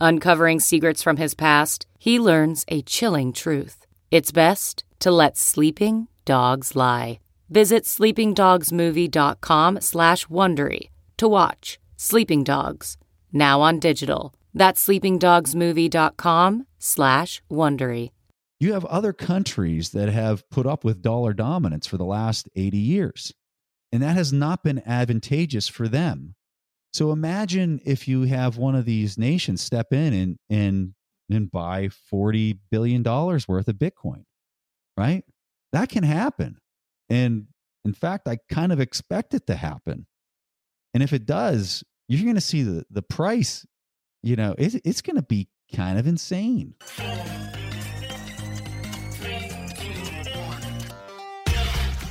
Uncovering secrets from his past, he learns a chilling truth. It's best to let sleeping dogs lie. Visit sleepingdogsmovie.com slash Wondery to watch Sleeping Dogs, now on digital. That's sleepingdogsmovie.com slash Wondery. You have other countries that have put up with dollar dominance for the last 80 years, and that has not been advantageous for them. So imagine if you have one of these nations step in and and and buy 40 billion dollars worth of Bitcoin, right? That can happen. And in fact, I kind of expect it to happen. And if it does, you're going to see the the price, you know, it's, it's going to be kind of insane.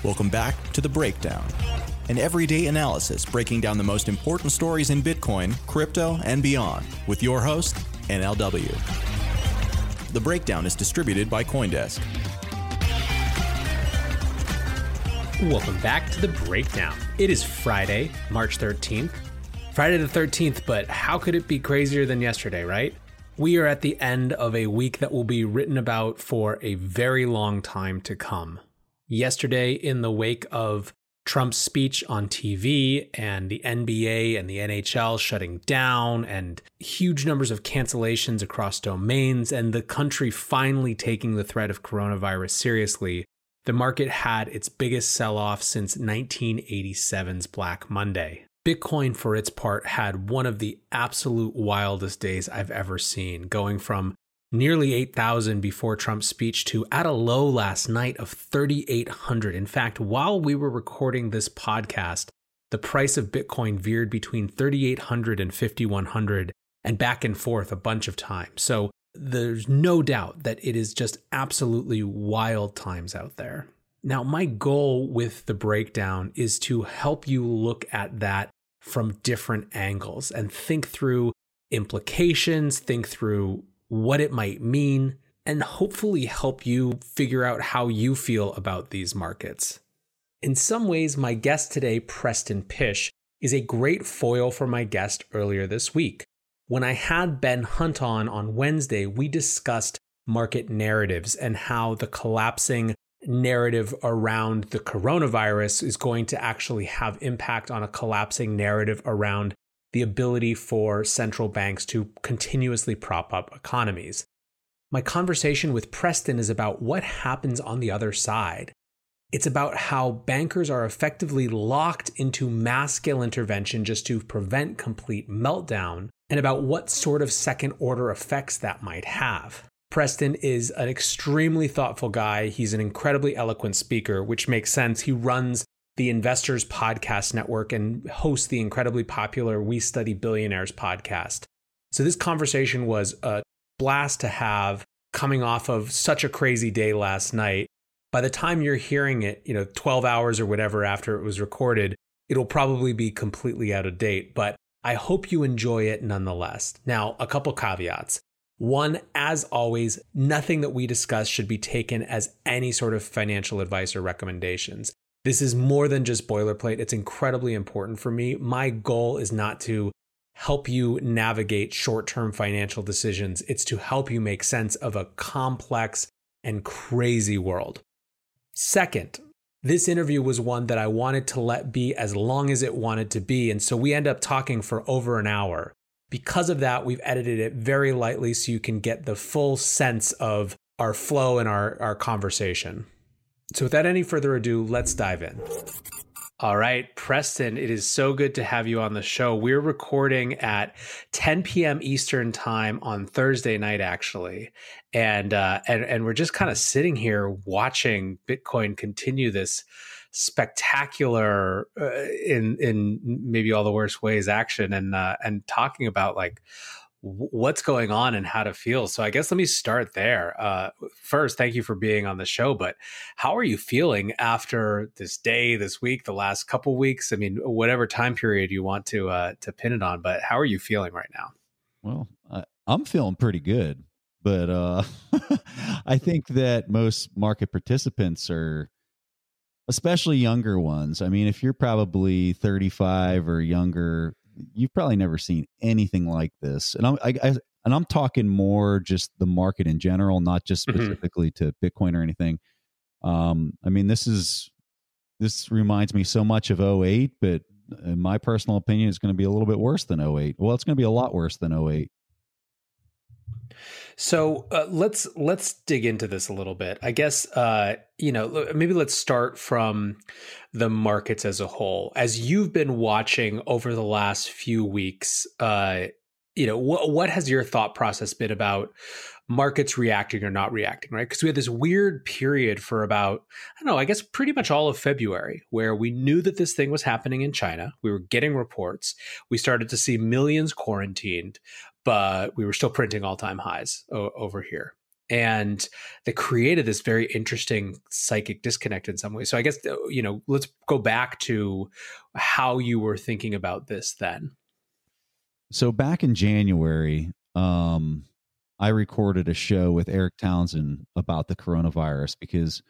Welcome back to The Breakdown, an everyday analysis breaking down the most important stories in Bitcoin, crypto, and beyond with your host, NLW. The Breakdown is distributed by Coindesk. Welcome back to The Breakdown. It is Friday, March 13th. Friday the 13th, but how could it be crazier than yesterday, right? We are at the end of a week that will be written about for a very long time to come yesterday in the wake of Trump's speech on TV and the NBA and the NHL shutting down and huge numbers of cancellations across domains and the country finally taking the threat of coronavirus seriously, the market had its biggest sell off since 1987's Black Monday. Bitcoin, for its part, had one of the absolute wildest days I've ever seen, going from nearly 8,000 before Trump's speech to at a low last night of 3,800. In fact, while we were recording this podcast, the price of Bitcoin veered between 3,800 and 5,100 and back and forth a bunch of times. So there's no doubt that it is just absolutely wild times out there. Now, my goal with the breakdown is to help you look at that from different angles and think through implications, think through what it might mean, and hopefully help you figure out how you feel about these markets. In some ways, my guest today, Preston Pysh, is a great foil for my guest earlier this week. When I had Ben Hunt on on Wednesday, we discussed market narratives and how the collapsing narrative around the coronavirus is going to actually have impact on a collapsing narrative around the ability for central banks to continuously prop up economies. My conversation with Preston is about what happens on the other side. It's about how bankers are effectively locked into mass scale intervention just to prevent complete meltdown, and about what sort of second order effects that might have. Preston is an extremely thoughtful guy. He's an incredibly eloquent speaker, which makes sense. He runs the Investors Podcast Network and hosts the incredibly popular We Study Billionaires podcast. So this conversation was a blast to have coming off of such a crazy day last night. By the time you're hearing it, you know, 12 hours or whatever after it was recorded, it'll probably be completely out of date, but I hope you enjoy it nonetheless. Now, a couple caveats. One, as always, nothing that we discuss should be taken as any sort of financial advice or recommendations. This is more than just boilerplate. It's incredibly important for me. My goal is not to help you navigate short term financial decisions, it's to help you make sense of a complex and crazy world. Second, this interview was one that I wanted to let be as long as it wanted to be. And so we end up talking for over an hour. Because of that, we've edited it very lightly so you can get the full sense of our flow and our our conversation. So without any further ado, let's dive in. All right, Preston, it is so good to have you on the show. We're recording at 10 p.m. Eastern time on Thursday night, actually, and uh, and and we're just kind of sitting here watching Bitcoin continue this spectacular, uh, in in maybe all the worst ways, action, and uh, and talking about like what's going on and how to feel. So I guess let me start there. Uh, first, thank you for being on the show. But how are you feeling after this day, this week, the last couple weeks? I mean, whatever time period you want to uh, to pin it on. But how are you feeling right now? Well, I, I'm feeling pretty good, but uh, I think that most market participants are. Especially younger ones. I mean, if you're probably 35 or younger, you've probably never seen anything like this. And I'm I, I, and I'm talking more just the market in general, not just mm-hmm. specifically mm-hmm. to Bitcoin or anything. Um, I mean, this is this reminds me so much of 08, but in my personal opinion, it's going to be a little bit worse than 08. Well, it's going to be a lot worse than 08. So uh, let's let's dig into this a little bit. I guess uh, you know maybe let's start from the markets as a whole. As you've been watching over the last few weeks, uh, you know what what has your thought process been about markets reacting or not reacting? Right, because we had this weird period for about I don't know, I guess pretty much all of February where we knew that this thing was happening in China. We were getting reports. We started to see millions quarantined but we were still printing all time highs o- over here. And they created this very interesting psychic disconnect in some ways. So I guess, uh, you know, let's go back to how you were thinking about this then. So back in January, um, I recorded a show with Erik Townsend about the coronavirus because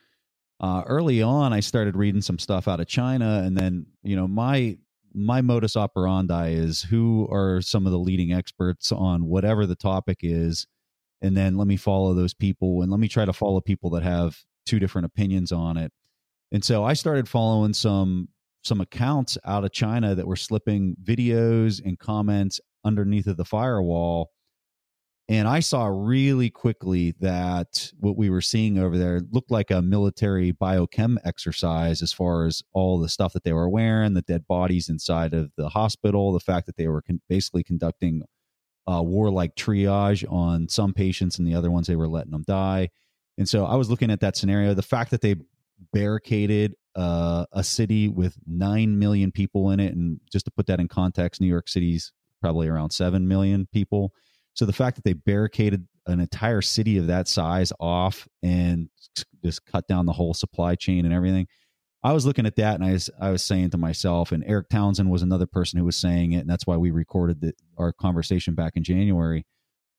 uh, early on I started reading some stuff out of China, and then you know my my modus operandi is who are some of the leading experts on whatever the topic is and then let me follow those people and let me try to follow people that have two different opinions on it. And so i started following some some accounts out of china that were slipping videos and comments underneath of the firewall and I saw really quickly that what we were seeing over there looked like a military biochem exercise as far as all the stuff that they were wearing, the dead bodies inside of the hospital, the fact that they were con- basically conducting uh, warlike triage on some patients and the other ones they were letting them die. And so I was looking at that scenario. The fact that they barricaded uh, a city with 9 million people in it, and just to put that in context, New York City's probably around 7 million people so the fact that they barricaded an entire city of that size off and just cut down the whole supply chain and everything. I was looking at that and I was, I was saying to myself, and Erik Townsend was another person who was saying it, and that's why we recorded the, our conversation back in January.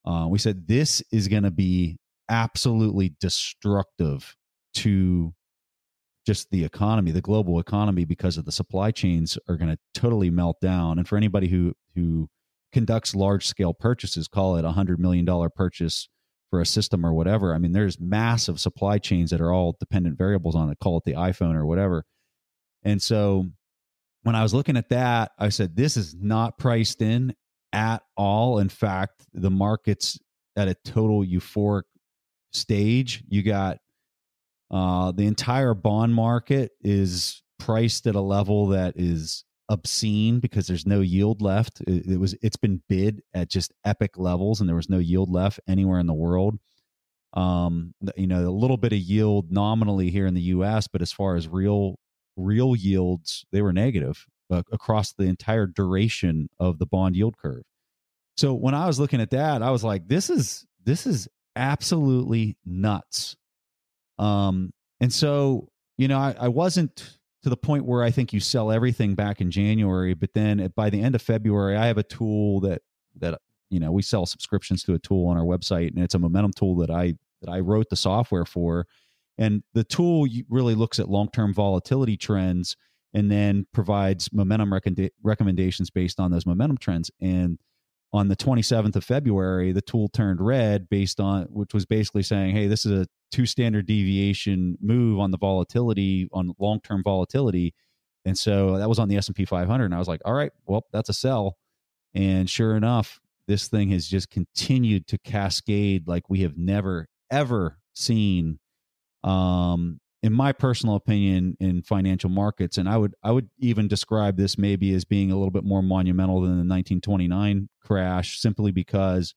Uh, we said this is going to be absolutely destructive to just the economy, the global economy, because of the supply chains are going to totally melt down. And for anybody who who conducts large scale purchases, call it a hundred million dollar purchase for a system or whatever. I mean, there's massive supply chains that are all dependent variables on it, call it the iPhone or whatever. And so when I was looking at that, I said, this is not priced in at all. In fact, the market's at a total euphoric stage. You got uh, the entire bond market is priced at a level that is obscene because there's no yield left. It, it, was it's been bid at just epic levels, and there was no yield left anywhere in the world. Um, you know, a little bit of yield nominally here in the U.S., but as far as real real yields, they were negative uh, across the entire duration of the bond yield curve. So when I was looking at that, I was like, this is this is absolutely nuts. Um, and so you know, I, I wasn't to the point where I think you sell everything back in January, but then by the end of February, I have a tool that that you know we sell subscriptions to a tool on our website, and it's a momentum tool that I that I wrote the software for, and the tool really looks at long term volatility trends and then provides momentum recommendations based on those momentum trends. And on the 27th of February, the tool turned red based on which was basically saying, hey, this is a two standard deviation move on the volatility on long term volatility. And so that was on the S&P 500 and I was like, all right, well, that's a sell. And sure enough, this thing has just continued to cascade like we have never ever seen um, in my personal opinion in financial markets and i would i would even describe this maybe as being a little bit more monumental than the 1929 crash simply because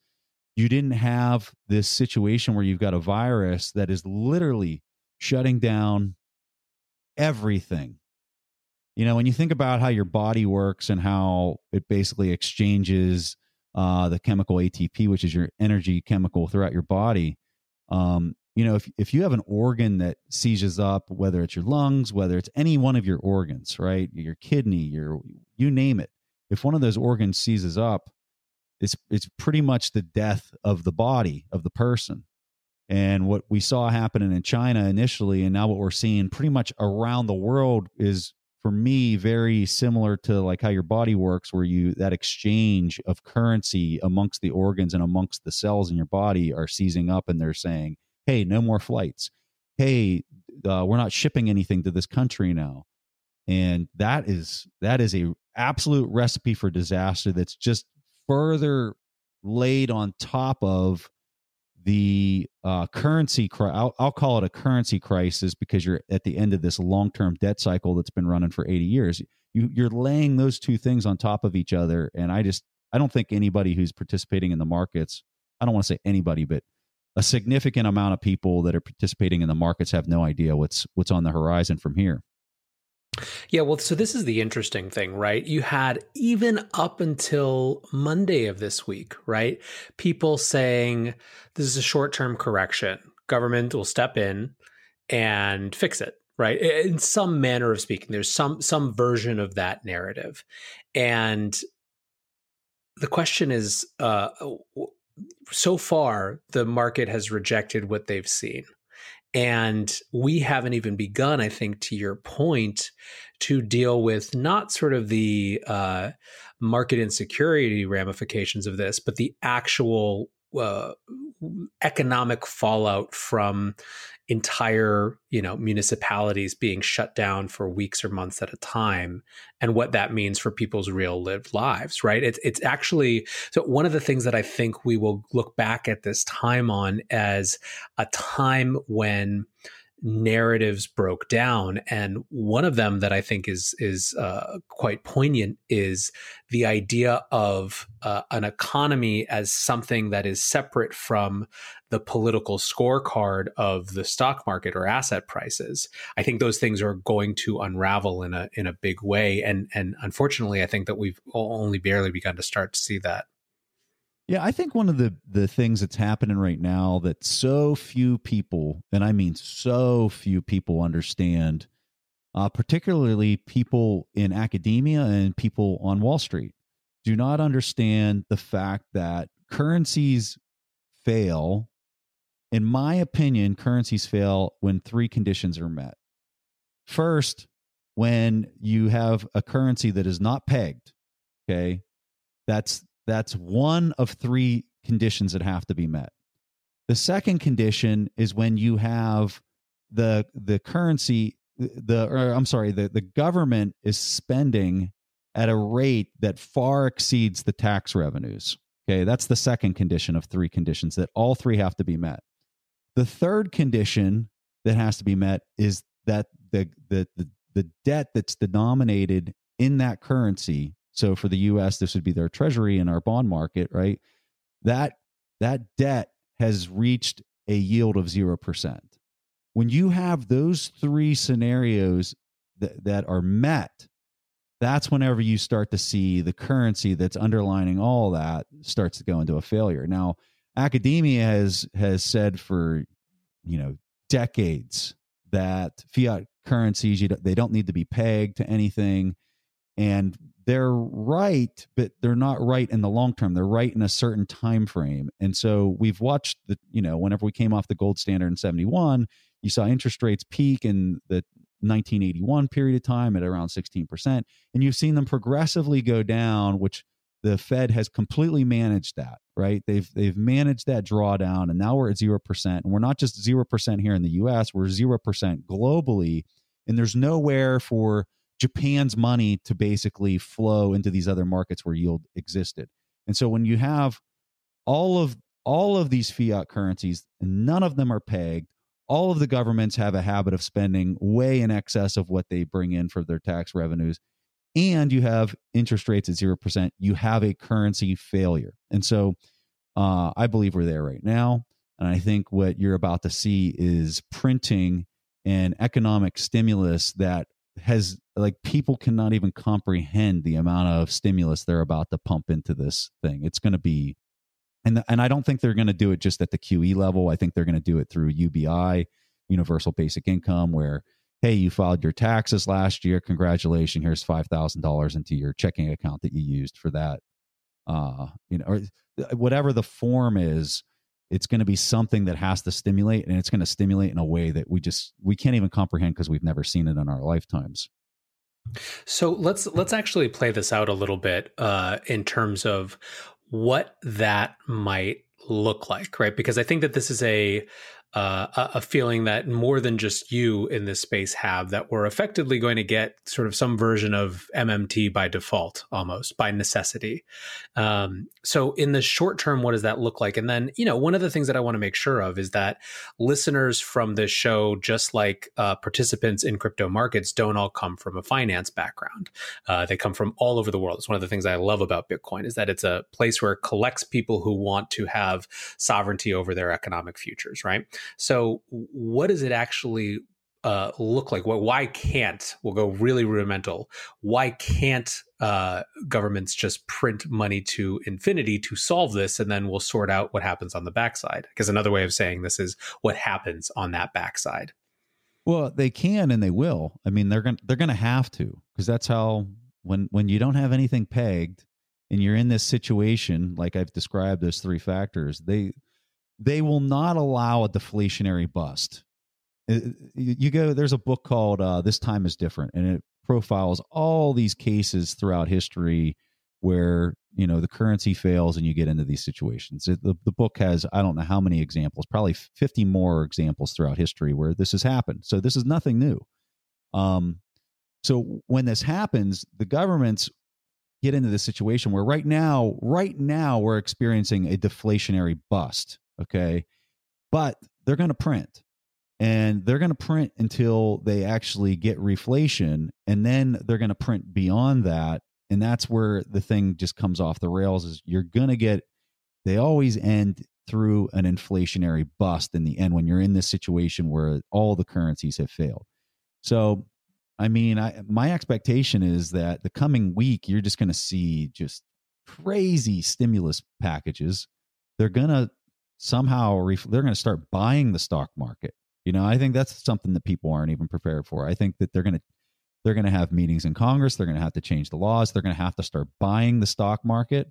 you didn't have this situation where you've got a virus that is literally shutting down everything. You know when you think about how your body works and how it basically exchanges uh, the chemical atp which is your energy chemical throughout your body um, you know if, if you have an organ that seizes up whether it's your lungs whether it's any one of your organs right? Your kidney your you name it. If one of those organs seizes up it's it's pretty much the death of the body of the person and what we saw happening in china initially and now what we're seeing pretty much around the world is for me very similar to like how your body works where you that exchange of currency amongst the organs and amongst the cells in your body are seizing up and they're saying hey, no more flights. Hey, uh, we're not shipping anything to this country now. And that is that is a absolute recipe for disaster that's just further laid on top of the uh, currency I'll, I'll call it a currency crisis because you're at the end of this long-term debt cycle that's been running for 80 years you, you're laying those two things on top of each other and i just i don't think anybody who's participating in the markets i don't want to say anybody but a significant amount of people that are participating in the markets have no idea what's what's on the horizon from here. Yeah, well, so this is the interesting thing, right? You had even up until Monday of this week, right? People saying this is a short term correction. Government will step in and fix it, right? In some manner of speaking, there's some some version of that narrative, and the question is, uh, so far the market has rejected what they've seen and we haven't even begun i think to your point to deal with not sort of the uh, market insecurity ramifications of this but the actual uh, economic fallout from entire you know municipalities being shut down for weeks or months at a time and what that means for people's real lived lives right? It's it's actually so one of the things that i think we will look back at this time on as a time when narratives broke down. And one of them that i think is is uh, quite poignant is the idea of uh, an economy as something that is separate from the political scorecard of the stock market or asset prices. I think those things are going to unravel in a in a big way. And and unfortunately i think that we've only barely begun to start to see that yeah, I think one of the the things that's happening right now that so few people, and I mean so few people understand, uh, particularly people in academia and people on Wall Street, do not understand the fact that currencies fail. In my opinion, currencies fail when three conditions are met. First, when you have a currency that is not pegged, okay, that's that's one of three conditions that have to be met. The second condition is when you have the the currency the or I'm sorry, the, the government is spending at a rate that far exceeds the tax revenues. Okay, that's the second condition of three conditions that all three have to be met. The third condition that has to be met is that the the the, the debt that's denominated in that currency so for the US, this would be their treasury and our bond market, right? That that debt has reached a yield of 0%. When you have those three scenarios that, that are met, that's whenever you start to see the currency that's underlining all that starts to go into a failure. Now, academia has has said for you know decades that fiat currencies you they don't need to be pegged to anything and they're right but they're not right in the long term. They're right in a certain time frame. And so we've watched the you know whenever we came off the gold standard in 71 you saw interest rates peak in the 1981 period of time at around 16% and you've seen them progressively go down which the fed has completely managed that right? They've they've managed that drawdown and now we're at 0% and we're not just 0% here in the US we're 0% globally. And there's nowhere for Japan's money to basically flow into these other markets where yield existed. And so when you have all of all of these fiat currencies, none of them are pegged. All of the governments have a habit of spending way in excess of what they bring in for their tax revenues. And you have interest rates at 0%. You have a currency failure. And so uh, I believe we're there right now. And I think what you're about to see is printing and economic stimulus that has like people cannot even comprehend the amount of stimulus they're about to pump into this thing. It's going to be and and I don't think they're going to do it just at the QE level. I think they're going to do it through UBI, universal basic income where hey, you filed your taxes last year, congratulations, here's $5,000 into your checking account that you used for that. Uh, you know, or whatever the form is, it's going to be something that has to stimulate and it's going to stimulate in a way that we just we can't even comprehend because we've never seen it in our lifetimes. So let's let's actually play this out a little bit uh, in terms of what that might look like right? Because i think that this is a uh, a feeling that more than just you in this space have that we're effectively going to get sort of some version of MMT by default, almost by necessity. Um, so, in the short term, what does that look like? And then, you know, one of the things that I want to make sure of is that listeners from this show, just like uh, participants in crypto markets, don't all come from a finance background. Uh, they come from all over the world. It's one of the things I love about Bitcoin is that it's a place where it collects people who want to have sovereignty over their economic futures, right? So, what does it actually uh, look like? Why can't we'll go really rudimental? Why can't uh, governments just print money to infinity to solve this, and then we'll sort out what happens on the backside? Because another way of saying this is what happens on that backside. Well, they can and they will. I mean, they're gonna they're going to have to because that's how when when you don't have anything pegged and you're in this situation like I've described those three factors, they they will not allow a deflationary bust. Uh, you go, there's a book called uh, This Time is Different, and it profiles all these cases throughout history where you know the currency fails and you get into these situations. It, the, the book has i don't know how many examples probably 50 more examples throughout history where this has happened. So this is nothing new. Um, so when this happens the governments get into this situation where right now right now we're experiencing a deflationary bust Okay. But they're going to print and they're going to print until they actually get reflation. And then they're going to print beyond that. And that's where the thing just comes off the rails is you're going to get, they always end through an inflationary bust in the end when you're in this situation where all the currencies have failed. So, I mean, I, my expectation is that the coming week, you're just going to see just crazy stimulus packages. They're going to somehow ref- they're going to start buying the stock market. You know, I think that's something that people aren't even prepared for. I think that they're going to they're going to have meetings in Congress. They're going to have to change the laws. They're going to have to start buying the stock market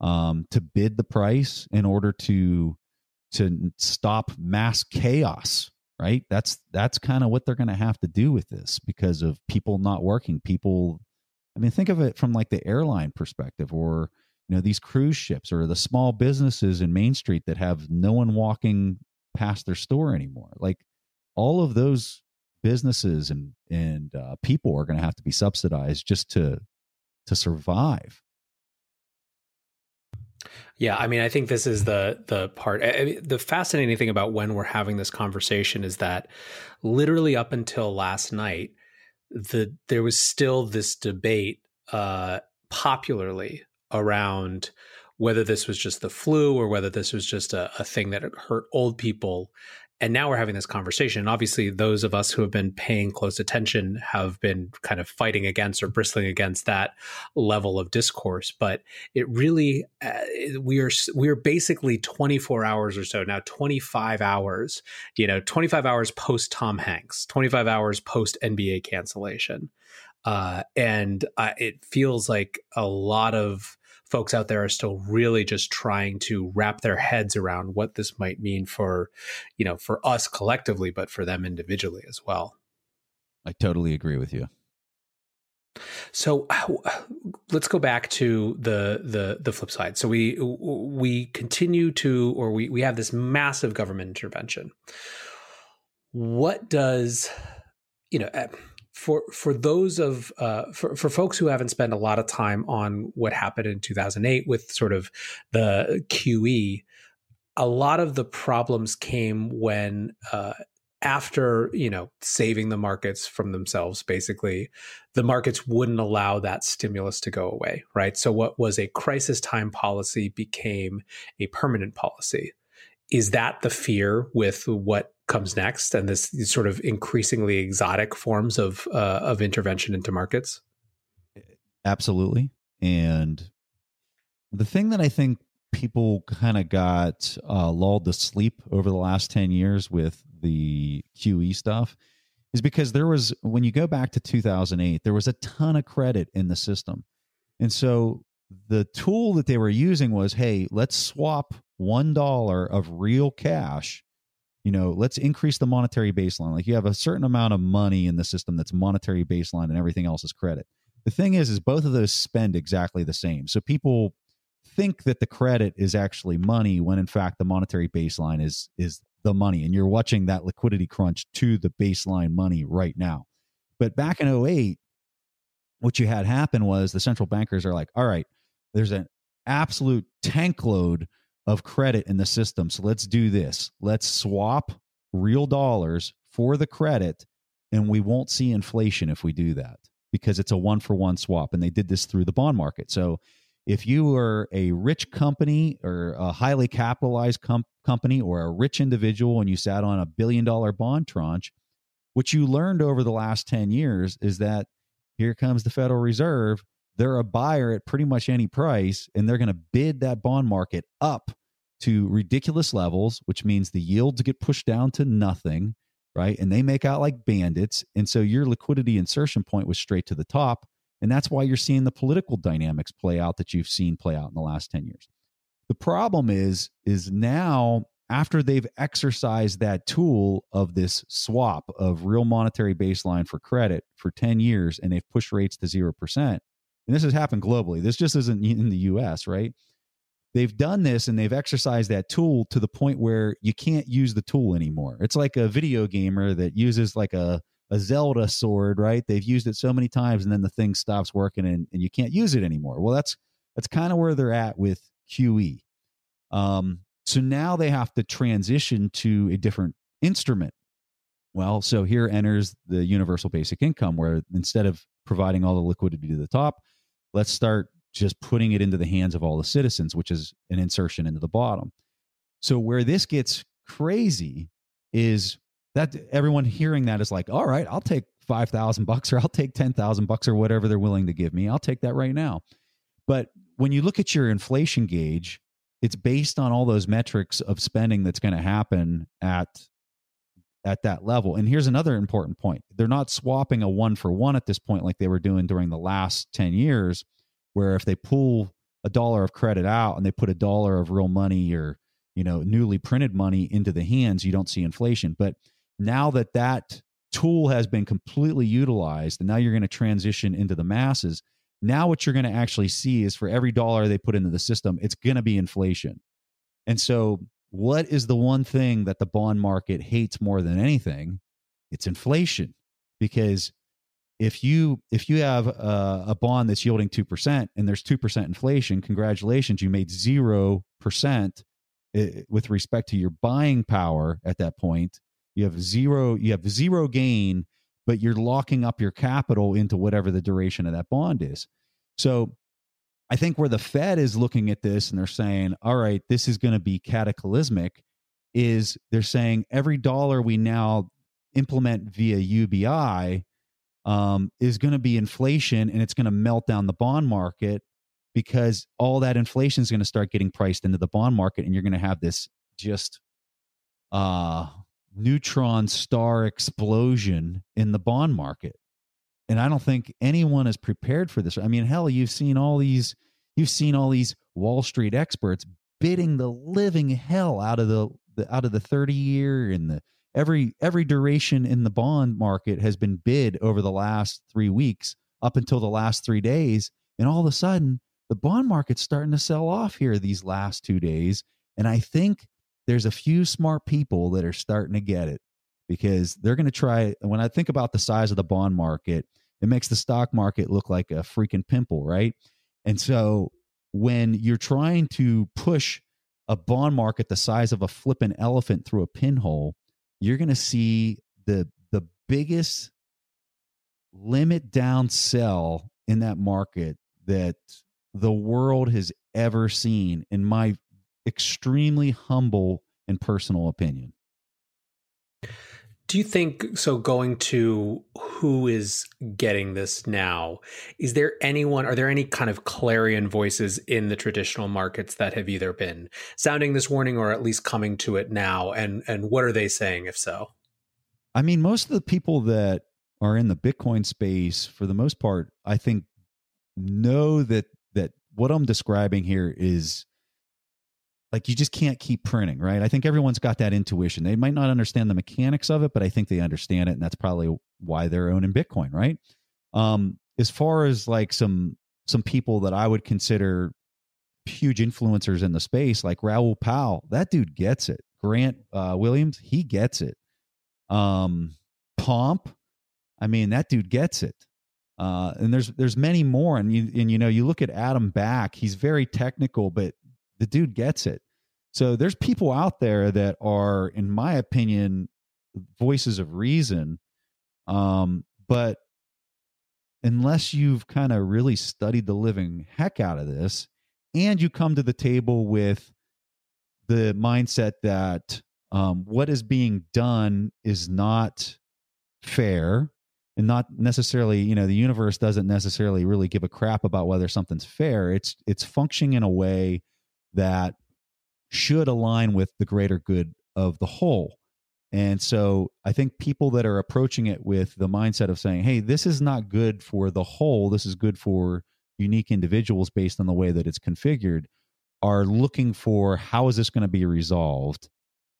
um, to bid the price in order to to stop mass chaos. Right. That's that's kind of what they're going to have to do with this because of people not working. People, I mean, think of it from like the airline perspective, or you know these cruise ships or the small businesses in main street that have no one walking past their store anymore like all of those businesses and and uh, people are going to have to be subsidized just to to survive yeah, I mean, I think this is the the part. I the fascinating thing about when we're having this conversation is that literally up until last night, the there was still this debate uh, popularly around whether this was just the flu or whether this was just a, a thing that hurt old people. And now we're having this conversation. And obviously, those of us who have been paying close attention have been kind of fighting against or bristling against that level of discourse. But it really, uh, we are we are basically 24 hours or so now, 25 hours. You know, 25 hours post Tom Hanks, 25 hours post NBA cancellation, uh, and uh, it feels like a lot of folks out there are still really just trying to wrap their heads around what this might mean for, you know, for us collectively, but for them individually as well. I totally agree with you. So let's go back to the the the flip side. So we we continue to, or we we have this massive government intervention. What does you know? Eh, for for those of uh, for for folks who haven't spent a lot of time on what happened in 2008 with sort of the QE, a lot of the problems came when uh, after you know saving the markets from themselves basically the markets wouldn't allow that stimulus to go away right? So what was a crisis time policy became a permanent policy. Is that the fear with what comes next and this sort of increasingly exotic forms of uh, of intervention into markets absolutely and the thing that i think people kind of got uh, lulled to sleep over the last 10 years with the QE stuff is because there was, when you go back to 2008, there was a ton of credit in the system. And so the tool that they were using was hey, let's swap $1 of real cash. You know, let's increase the monetary baseline. Like you have a certain amount of money in the system that's monetary baseline and everything else is credit. The thing is, is both of those spend exactly the same. So people think that the credit is actually money when in fact the monetary baseline is is the money and you're watching that liquidity crunch to the baseline money right now but back in 08 what you had happen was the central bankers are like all right there's an absolute tank load of credit in the system so let's do this let's swap real dollars for the credit and we won't see inflation if we do that because it's a one for one swap and they did this through the bond market so if you were a rich company or a highly capitalized com- company or a rich individual and you sat on a billion dollar bond tranche, what you learned over the last 10 years is that here comes the Federal Reserve. They're a buyer at pretty much any price, and they're going to bid that bond market up to ridiculous levels, which means the yields get pushed down to nothing, right? And they make out like bandits. And so your liquidity insertion point was straight to the top. And that's why you're seeing the political dynamics play out that you've seen play out in the last 10 years. The problem is is now after they've exercised that tool of this swap of real monetary baseline for credit for 10 years and they've pushed rates to 0%. And this has happened globally. This just isn't in the US, right? They've done this and they've exercised that tool to the point where you can't use the tool anymore. It's like a video gamer that uses like a a Zelda sword, right? They've used it so many times and then the thing stops working and, and you can't use it anymore. Well, that's that's kind of where they're at with QE. Um, so now they have to transition to a different instrument. Well, so here enters the universal basic income, where instead of providing all the liquidity to the top, let's start just putting it into the hands of all the citizens, which is an insertion into the bottom. So where this gets crazy is that everyone hearing that is like, all right, I'll take five thousand bucks or I'll take ten thousand bucks or whatever they're willing to give me. I'll take that right now. But when you look at your inflation gauge, it's based on all those metrics of spending that's going to happen at at that level. And here's another important point. They're not swapping a one for one at this point like they were doing during the last 10 years, where if they pull a dollar of credit out and they put a dollar of real money or, you know, newly printed money into the hands, you don't see inflation. But now that that tool has been completely utilized and now you're going to transition into the masses now what you're going to actually see is for every dollar they put into the system it's going to be inflation and so what is the one thing that the bond market hates more than anything? It's inflation. Because if you if you have a, a bond that's yielding 2% and there's 2% inflation congratulations you made 0% eh, with respect to your buying power at that point. You have zero you have zero gain but you're locking up your capital into whatever the duration of that bond is. So i think where the fed is looking at this and they're saying all right this is going to be cataclysmic is they're saying every dollar we now implement via ubi um, is going to be inflation and it's going to melt down the bond market because all that inflation is going to start getting priced into the bond market and you're going to have this just uh neutron star explosion in the bond market. And I don't think anyone is prepared for this. I mean, hell, you've seen all these you've seen all these Wall Street experts bidding the living hell out of the, the out of the 30 year and the every every duration in the bond market has been bid over the last 3 weeks up until the last 3 days. And all of a sudden the bond market's starting to sell off here these last 2 days. And I think there's a few smart people that are starting to get it because they're going to try. When I think about the size of the bond market, it makes the stock market look like a freaking pimple, right? And so when you're trying to push a bond market the size of a flippin' elephant through a pinhole, you're going to see the the biggest limit down sell in that market that the world has ever seen in my extremely humble and personal opinion. Do you think so? Going to who is getting this now, is there anyone, are there any kind of clarion voices in the traditional markets that have either been sounding this warning or at least coming to it now? And, and what are they saying if so? I mean, most of the people that are in the Bitcoin space, for the most part, I think know that that what I'm describing here is like you just can't keep printing, right? I think everyone's got that intuition. They might not understand the mechanics of it, but I think they understand it, and that's probably why they're owning Bitcoin, right? Um, as far as like some some people that I would consider huge influencers in the space, like Raoul Pal, that dude gets it. Grant uh, Williams, he gets it. Um, Pomp, I mean, that dude gets it. Uh, and there's there's many more, and you and you know you look at Adam Back, he's very technical, but the dude gets it. So there's people out there that are, in my opinion, voices of reason. Um, but unless you've kind of really studied the living heck out of this, and you come to the table with the mindset that um, what is being done is not fair and not necessarily you know the universe doesn't necessarily really give a crap about whether something's fair it's it's functioning in a way that should align with the greater good of the whole. And so I think people that are approaching it with the mindset of saying, hey, this is not good for the whole, this is good for unique individuals based on the way that it's configured, are looking for how is this going to be resolved?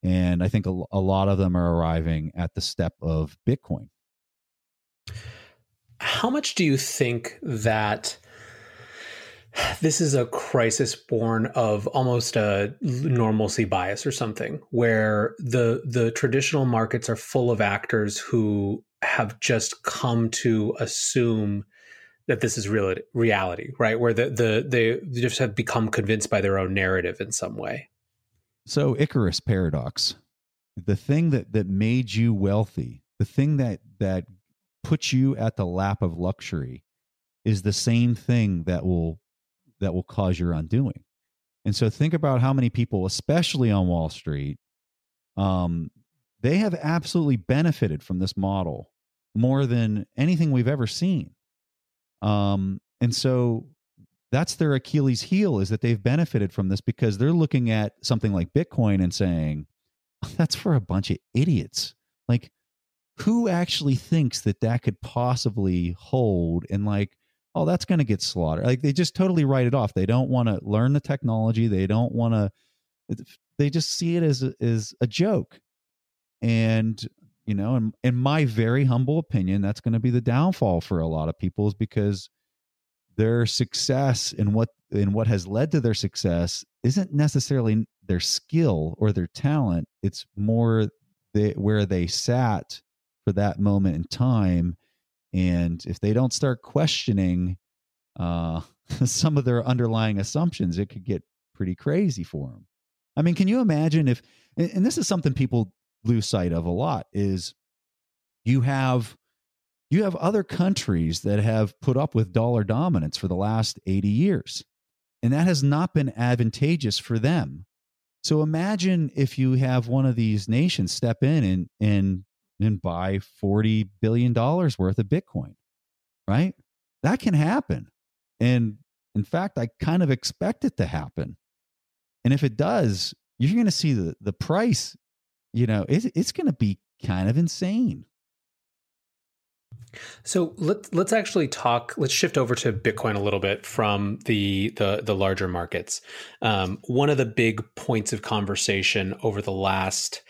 And I think a, a lot of them are arriving at the step of Bitcoin. How much do you think that this is a crisis born of almost a normalcy bias or something where the the traditional markets are full of actors who have just come to assume that this is real reality right? Where the, the they just have become convinced by their own narrative in some way. So icarus paradox the thing that that made you wealthy the thing that that puts you at the lap of luxury is the same thing that will that will cause your undoing. And so think about how many people, especially on Wall Street, um, they have absolutely benefited from this model more than anything we've ever seen. Um, and so that's their Achilles heel is that they've benefited from this because they're looking at something like Bitcoin and saying, that's for a bunch of idiots. Like, who actually thinks that that could possibly hold? And like, oh, that's going to get slaughtered. Like they just totally write it off. They don't want to learn the technology. They don't want to. They just see it as a, as a joke. And you know, in, in my very humble opinion, that's going to be the downfall for a lot of people, is because their success and what and what has led to their success isn't necessarily their skill or their talent. It's more the, where they sat for that moment in time and if they don't start questioning uh, some of their underlying assumptions, it could get pretty crazy for them. I mean, can you imagine if, and this is something people lose sight of a lot, is you have you have other countries that have put up with dollar dominance for the last 80 years and that has not been advantageous for them so imagine if you have one of these nations step in and and and buy $40 billion worth of Bitcoin, right? That can happen. And in fact, I kind of expect it to happen. And if it does, you're going to see the, the price, you know, it's, it's going to be kind of insane. So let's let's actually talk. Let's shift over to Bitcoin a little bit from the the the larger markets. Um, one of the big points of conversation over the last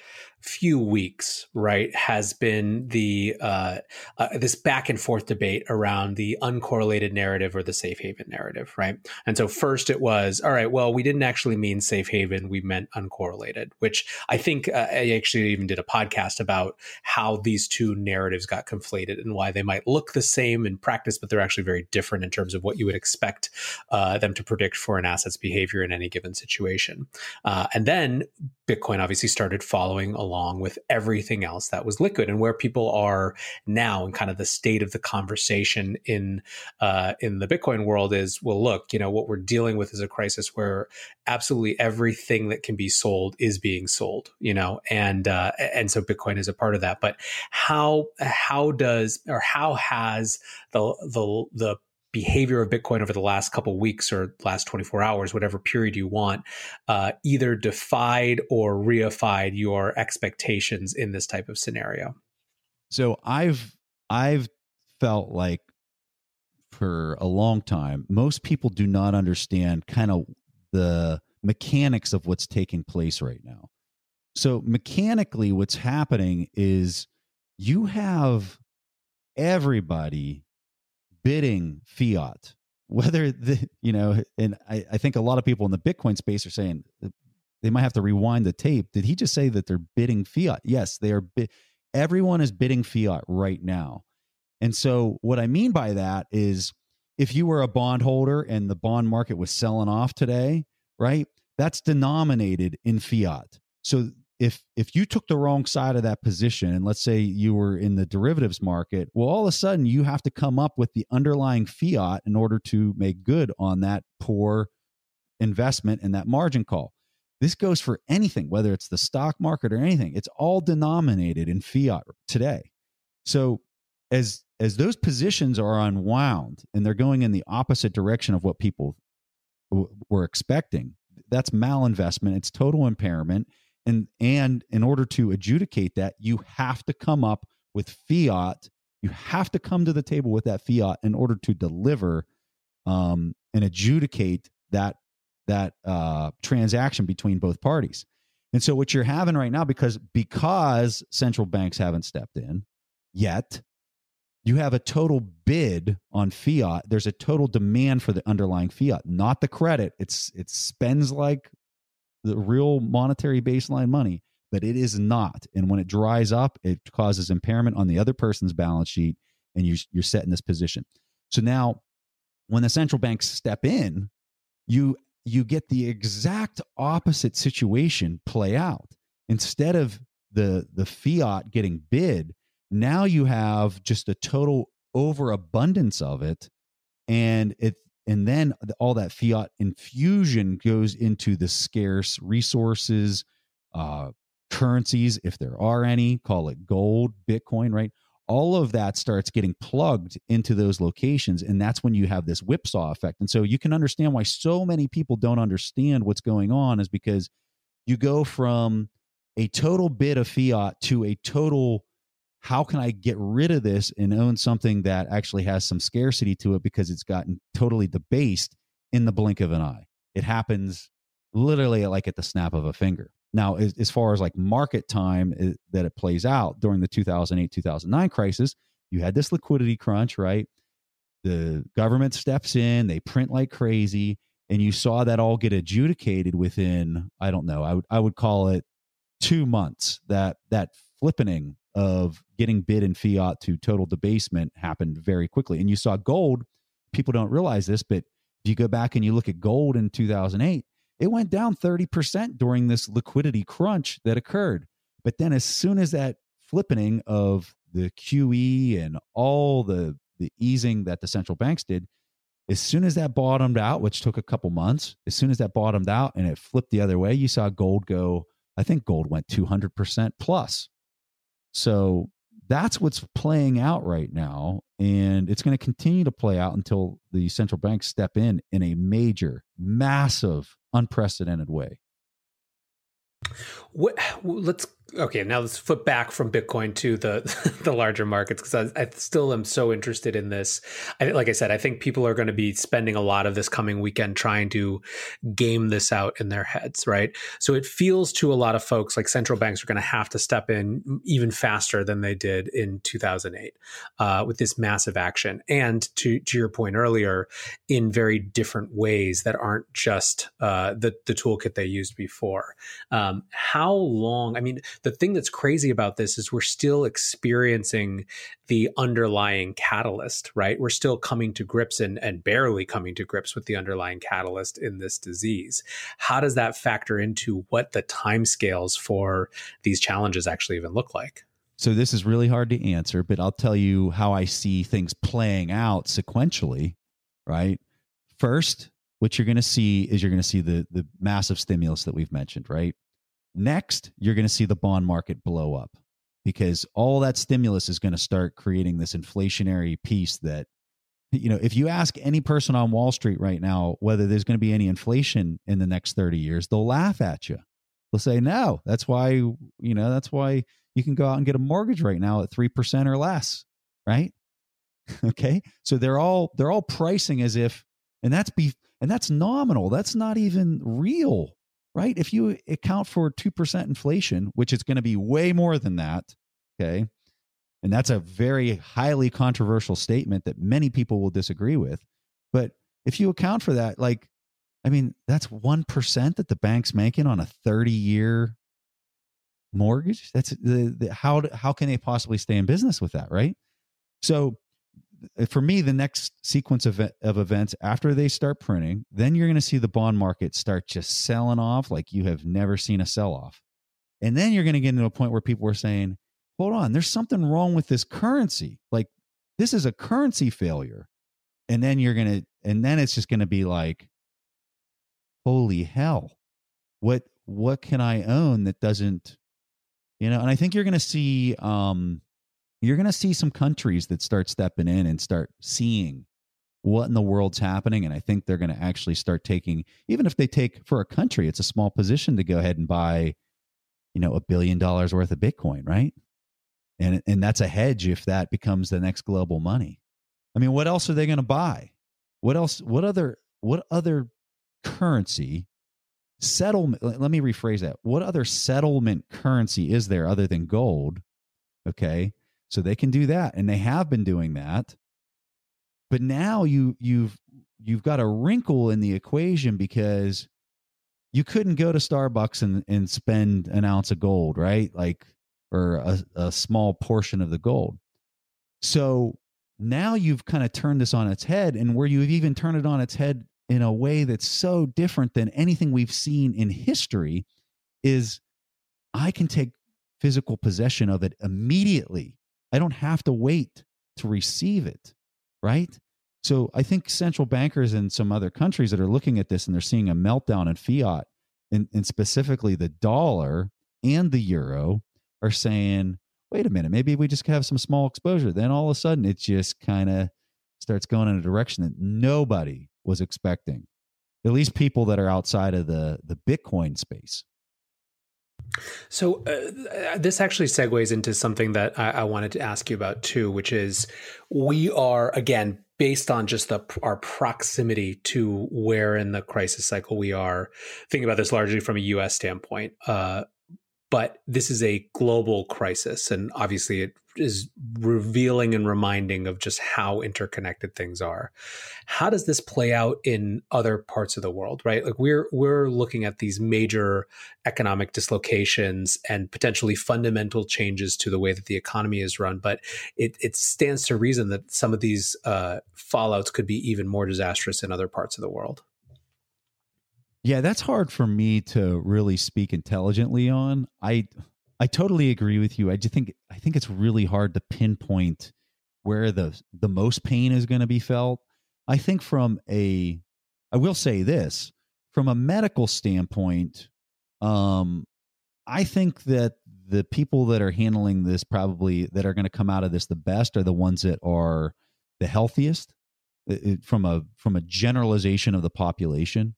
few weeks, right, has been the uh, uh, this back and forth debate around the uncorrelated narrative or the safe haven narrative, right? And so first it was, all right, well, we didn't actually mean safe haven, we meant uncorrelated, which I think uh, I actually even did a podcast about how these two narratives got conflated and why they might look the same in practice, but they're actually very different in terms of what you would expect uh, them to predict for an asset's behavior in any given situation. Uh, and then Bitcoin obviously started following along with everything else that was liquid, and where people are now, and kind of the state of the conversation in uh, in the Bitcoin world is, well, look, you know, what we're dealing with is a crisis where absolutely everything that can be sold is being sold, you know, and uh, and so Bitcoin is a part of that. But how how does or how has the the the behavior of Bitcoin over the last couple weeks or last 24 hours, whatever period you want, uh, either defied or reified your expectations in this type of scenario? So I've I've felt like for a long time, most people do not understand kind of the mechanics of what's taking place right now. So mechanically, what's happening is you have everybody bidding fiat whether the you know and I, I think a lot of people in the bitcoin space are saying they might have to rewind the tape. Did he just say that they're bidding fiat? Yes they are everyone is bidding fiat right now. And so what i mean by that is if you were a bondholder and the bond market was selling off today right that's denominated in fiat. So if if you took the wrong side of that position and let's say you were in the derivatives market well all of a sudden you have to come up with the underlying fiat in order to make good on that poor investment and that margin call. This goes for anything whether it's the stock market or anything. It's all denominated in fiat today. So as as those positions are unwound and they're going in the opposite direction of what people w- were expecting that's malinvestment. It's total impairment and and in order to adjudicate that you have to come up with fiat you have to come to the table with that fiat in order to deliver um, and adjudicate that that uh, transaction between both parties. And so what you're having right now because because central banks haven't stepped in yet you have a total bid on fiat. There's a total demand for the underlying fiat not the credit. It's it spends like the real monetary baseline money, but it is not. And when it dries up, it causes impairment on the other person's balance sheet, and you, you're set in this position. So now, when the central banks step in, you you get the exact opposite situation play out. Instead of the the fiat getting bid, now you have just a total overabundance of it, and it and then all that fiat infusion goes into the scarce resources uh, currencies if there are any call it gold bitcoin right? All of that starts getting plugged into those locations and that's when you have this whipsaw effect. And so you can understand why so many people don't understand what's going on is because you go from a total bit of fiat to a total how can I get rid of this and own something that actually has some scarcity to it because it's gotten totally debased in the blink of an eye? It happens literally like at the snap of a finger. Now, as, as far as like market time is, that it plays out during the 2008 2009 crisis, you had this liquidity crunch, right? The government steps in, they print like crazy, and you saw that all get adjudicated within, I don't know, I would, I would call it two months that that flippening of getting bid in fiat to total debasement happened very quickly. And you saw gold, people don't realize this, but if you go back and you look at gold in 2008, it went down 30% during this liquidity crunch that occurred. But then as soon as that flippening of the QE and all the the easing that the central banks did, as soon as that bottomed out, which took a couple months, as soon as that bottomed out and it flipped the other way, you saw gold go, I think gold went 200% plus so that's what's playing out right now. And it's going to continue to play out until the central banks step in in a major, massive, unprecedented way. What, let's okay, now let's flip back from Bitcoin to the the larger markets because I, I, still am so interested in this. I, like I said, I think people are going to be spending a lot of this coming weekend trying to game this out in their heads, right? So it feels to a lot of folks like central banks are going to have to step in even faster than they did in 2008 uh, with this massive action, and to to your point earlier, in very different ways that aren't just uh, the the toolkit they used before. Um, how long? I mean the thing that's crazy about this is we're still experiencing the underlying catalyst, right? We're still coming to grips and, and barely coming to grips with the underlying catalyst in this disease. How does that factor into what the timescales for these challenges actually even look like? So this is really hard to answer, but I'll tell you how I see things playing out sequentially, right? First, what you're going to see is you're going to see the the massive stimulus that we've mentioned, right? Next, you're going to see the bond market blow up because all that stimulus is going to start creating this inflationary piece that you know if you ask any person on wall street right now whether there's going to be any inflation in the next 30 years they'll laugh at you. They'll say no that's why you know that's why you can go out and get a mortgage right now at 3% or less right? Okay? So they're all they're all pricing as if and that's be and that's nominal. That's not even real right? If you account for 2% inflation, which is going to be way more than that, okay? And that's a very highly controversial statement that many people will disagree with. But if you account for that, like, I mean, that's 1% that the bank's making on a 30 year mortgage. That's the, the how, how can they possibly stay in business with that, right? So for me, the next sequence of, of events after they start printing, then you're going to see the bond market start just selling off like you have never seen a sell off. And then you're going to get into a point where people are saying, hold on, there's something wrong with this currency. Like, this is a currency failure. And then you're going to, and then it's just going to be like, holy hell, what, what can I own that doesn't, you know, and I think you're going to see, um, you're going to see some countries that start stepping in and start seeing what in the world's happening and i think they're going to actually start taking even if they take for a country it's a small position to go ahead and buy you know a billion dollars worth of bitcoin right? And and that's a hedge if that becomes the next global money. I mean what else are they going to buy? What else what other what other currency settlement let me rephrase that. What other settlement currency is there other than gold okay so they can do that and they have been doing that. But now you you've you've got a wrinkle in the equation because you couldn't go to Starbucks and, and spend an ounce of gold, right? Like or a, a small portion of the gold. So now you've kind of turned this on its head, and where you've even turned it on its head in a way that's so different than anything we've seen in history is I can take physical possession of it immediately I don't have to wait to receive it, right? So I think central bankers in some other countries that are looking at this and they're seeing a meltdown in fiat and, and specifically the dollar and the euro are saying, wait a minute, maybe we just have some small exposure. Then all of a sudden it just kind of starts going in a direction that nobody was expecting. At least people that are outside of the the Bitcoin space. So uh, this actually segues into something that I, I, wanted to ask you about too, which is we are again based on just the our proximity to where in the crisis cycle we are. Thinking about this largely from a U.S. standpoint, uh, but this is a global crisis, and obviously it is revealing and reminding of just how interconnected things are. How does this play out in other parts of the world, right? Like we're we're looking at these major economic dislocations and potentially fundamental changes to the way that the economy is run, but it, it stands to reason that some of these uh, fallouts could be even more disastrous in other parts of the world. Yeah, that's hard for me to really speak intelligently on. I I totally agree with you. I just think I think it's really hard to pinpoint where the the most pain is going to be felt. I think from a I will say this, from a medical standpoint, um I think that the people that are handling this probably that are going to come out of this the best are the ones that are the healthiest from a from a generalization of the population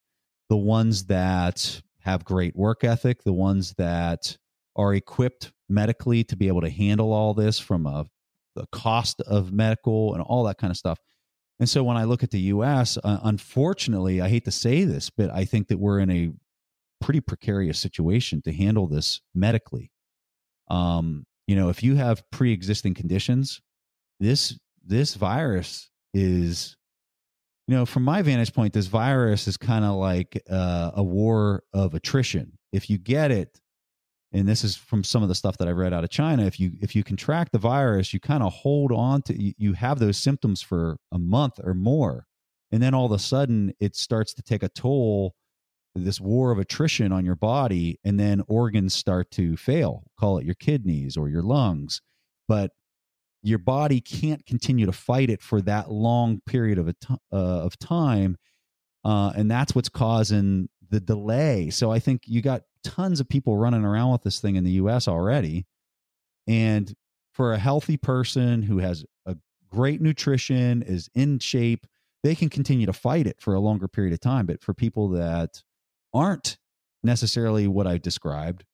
the ones that have great work ethic the ones that are equipped medically to be able to handle all this from a the cost of medical and all that kind of stuff. And so when I look at the US, uh, unfortunately, I hate to say this, but I think that we're in a pretty precarious situation to handle this medically. Um, you know, if you have pre-existing conditions, this this virus is you know, from my vantage point, this virus is kind of like uh, a war of attrition. If you get it, and this is from some of the stuff that I've read out of China, if you if you contract the virus, you kind of hold on to you, have those symptoms for a month or more, and then all of a sudden it starts to take a toll, this war of attrition on your body, and then organs start to fail. Call it your kidneys or your lungs, but your body can't continue to fight it for that long period of a t- uh, of time, uh, and that's what's causing the delay. So I think you got tons of people running around with this thing in the U.S. already, and for a healthy person who has a great nutrition, is in shape, they can continue to fight it for a longer period of time. But for people that aren't necessarily what I described,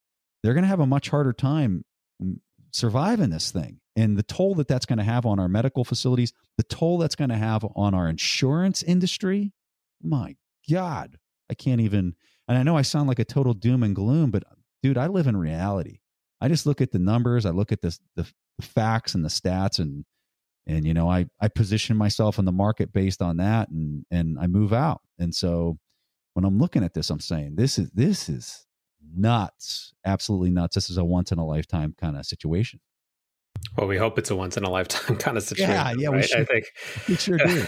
they're going to have a much harder time mm, surviving this thing and the toll that that's going to have on our medical facilities, the toll that's going to have on our insurance industry. My God, I can't even. And I know I sound like a total doom and gloom, but dude, I live in reality. I just look at the numbers, I look at the, the facts and the stats, and and you know, I I position myself in the market based on that, and and I move out. And so when I'm looking at this, I'm saying this is this is nuts, absolutely nuts. This is a once in a lifetime kind of situation. Well, we hope it's a once in a lifetime kind of situation. Yeah, yeah, right? we should, I think we sure do.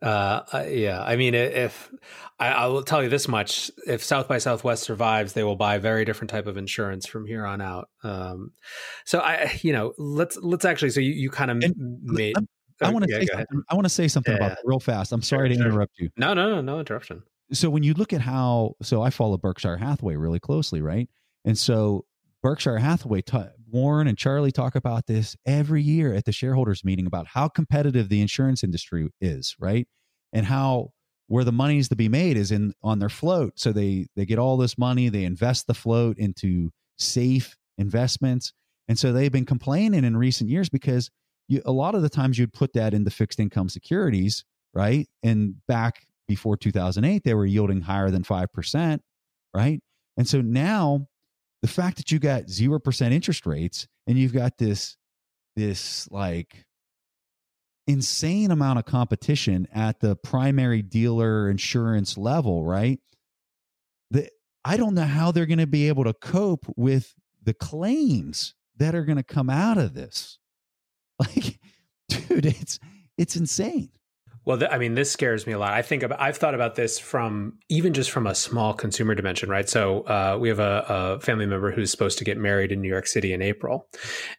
Uh, yeah, I mean, if I, I, will tell you this much, if South by Southwest survives, they will buy a very different type of insurance from here on out. Um, so I, you know, let's let's actually. So you, you kind of made. i want to yeah, say something. I want to say something yeah. about that real fast. I'm sorry sure, to interrupt you. No, no, no, no interruption. So when you look at how, so I follow Berkshire Hathaway really closely, right? And so Berkshire Hathaway t- Warren and Charlie talk about this every year at the shareholders meeting about how competitive the insurance industry is, right? And how where the money's to be made is in on their float. So they they get all this money, they invest the float into safe investments. And so they've been complaining in recent years because you, a lot of the times you'd put that into fixed income securities, right? And back before 2008, they were yielding higher than 5%, right? And so now the fact that you got 0% interest rates and you've got this this like insane amount of competition at the primary dealer insurance level right? The, i don't know how they're going to be able to cope with the claims that are going to come out of this. Like dude it's it's insane well, th- I mean, this scares me a lot. I think about, I've thought about this from even just from a small consumer dimension, right? So uh, we have a, a, family member who's supposed to get married in New York City in April,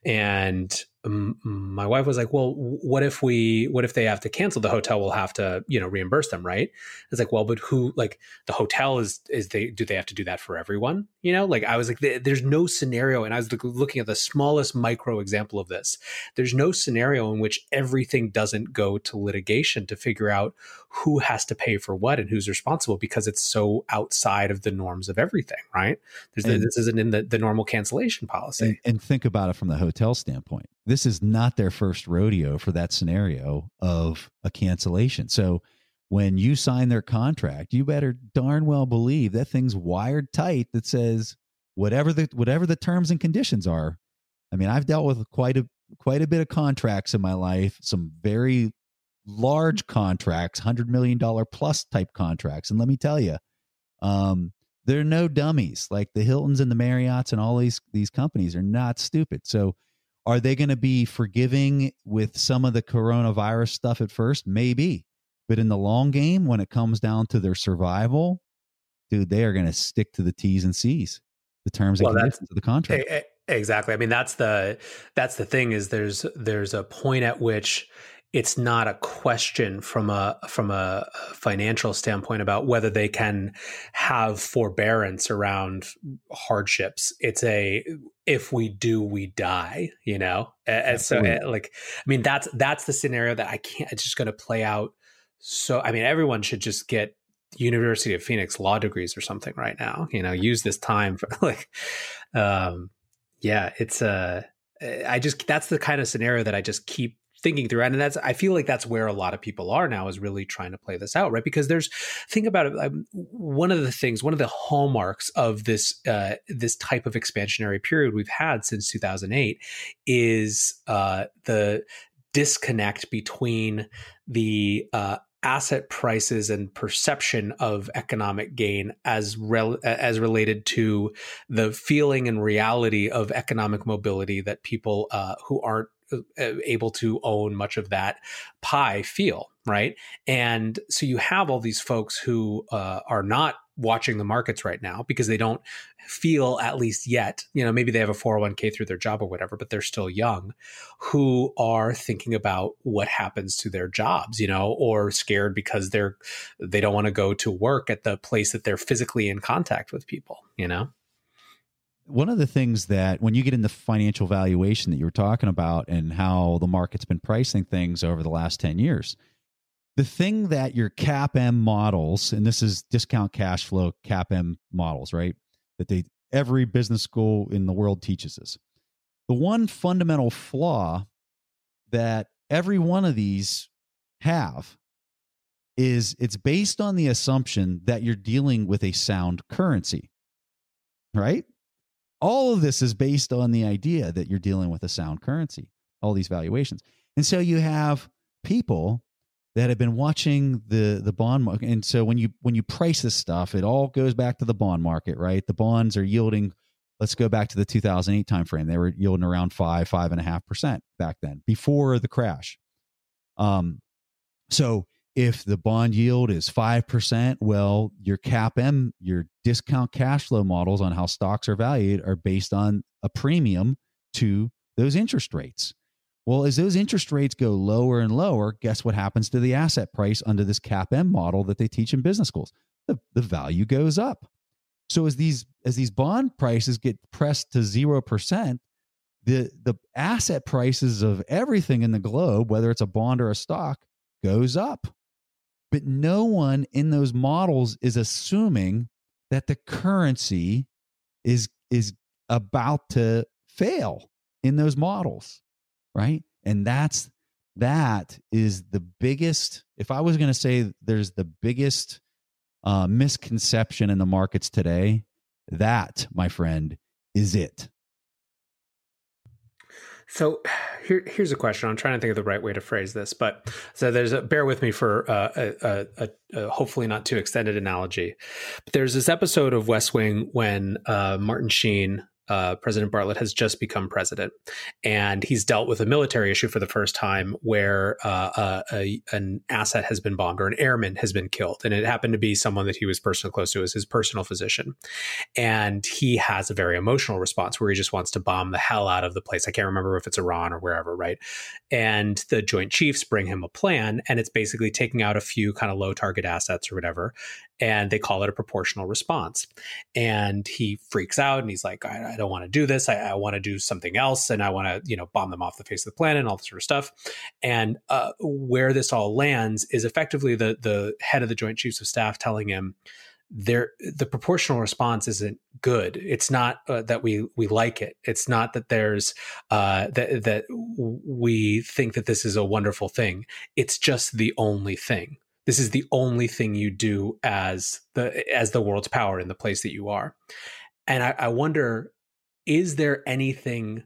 and my wife was like, "Well, what if we? What if they have to cancel? The hotel will have to, you know, reimburse them, right?" It's like, "Well, but who? Like, the hotel is is they do they have to do that for everyone? You know, like I was like, there's no scenario, and I was looking at the smallest micro example of this. There's no scenario in which everything doesn't go to litigation to figure out who has to pay for what and who's responsible because it's so outside of the norms of everything, right? There's and, this isn't in the, the normal cancellation policy. And, and think about it from the hotel standpoint this is not their first rodeo for that scenario of a cancellation. So when you sign their contract, you better darn well believe that thing's wired tight that says whatever the whatever the terms and conditions are. I mean, I've dealt with quite a quite a bit of contracts in my life, some very large contracts, 100 million dollar plus type contracts, and let me tell you, um they're no dummies. Like the Hiltons and the Marriotts and all these these companies are not stupid. So are they going to be forgiving with some of the coronavirus stuff at first? Maybe. But in the long game, when it comes down to their survival, dude, they are going to stick to the T's and C's, the terms well, and conditions of the contract. Exactly. I mean, that's the that's the thing is there's there's a point at which it's not a question from a from a financial standpoint about whether they can have forbearance around hardships. It's a if we do we die you know? And so like i mean that's that's the scenario that i can't it's just going to play out so i mean everyone should just get university of phoenix law degrees or something right now you know? Use this time for like um Yeah, it's uh I just that's the kind of scenario that I just keep thinking through and that's i feel like that's where a lot of people are now is really trying to play this out right? Because there's think about it one of the things one of the hallmarks of this uh, this type of expansionary period we've had since 2008 is uh, the disconnect between the uh, asset prices and perception of economic gain as rel- as related to the feeling and reality of economic mobility that people uh, who aren't able to own much of that pie feel right? And so you have all these folks who uh, are not watching the markets right now because they don't feel at least yet you know maybe they have a 401k through their job or whatever but they're still young who are thinking about what happens to their jobs you know or scared because they're they don't want to go to work at the place that they're physically in contact with people you know one of the things that when you get into financial valuation that you were talking about and how the market's been pricing things over the last 10 years the thing that your CAPM models, and this is discount cash flow CAPM models, right? That they every business school in the world teaches this. The one fundamental flaw that every one of these have is it's based on the assumption that you're dealing with a sound currency, right? All of this is based on the idea that you're dealing with a sound currency, all these valuations. And so you have people that have been watching the the bond market. And so when you when you price this stuff it all goes back to the bond market right? The bonds are yielding let's go back to the 2008 timeframe. They were yielding around five five and a half percent back then before the crash. Um so if the bond yield is 5% well your CAPM your discount cash flow models on how stocks are valued are based on a premium to those interest rates well, as those interest rates go lower and lower, guess what happens to the asset price under this CAPM model that they teach in business schools? The, the value goes up. So as these as these bond prices get pressed to zero percent, the the asset prices of everything in the globe, whether it's a bond or a stock, goes up. But no one in those models is assuming that the currency is is about to fail in those models right? And that's that is the biggest. If I was going to say there's the biggest uh, misconception in the markets today, that, my friend, is it. So here, here's a question. I'm trying to think of the right way to phrase this, but so there's a bear with me for uh, a, a, a, hopefully not too extended analogy. But there's this episode of West Wing when uh, Martin Sheen uh, President Bartlet has just become president, and he's dealt with a military issue for the first time, where uh, uh, a, an asset has been bombed or an airman has been killed, and it happened to be someone that he was personally close to as his personal physician, and he has a very emotional response where he just wants to bomb the hell out of the place. I can't remember if it's Iran or wherever, right? And the Joint Chiefs bring him a plan, and it's basically taking out a few kind of low target assets or whatever, and they call it a proportional response. And he freaks out and he's like, I, I don't want to do this. I, I want to do something else. And I want to, you know, bomb them off the face of the planet and all this sort of stuff. And uh, where this all lands is effectively the, the head of the Joint Chiefs of Staff telling him, there the proportional response isn't good it's not uh, that we we like it it's not that there's uh that that we think that this is a wonderful thing it's just the only thing this is the only thing you do as the as the world's power in the place that you are and I, I wonder is there anything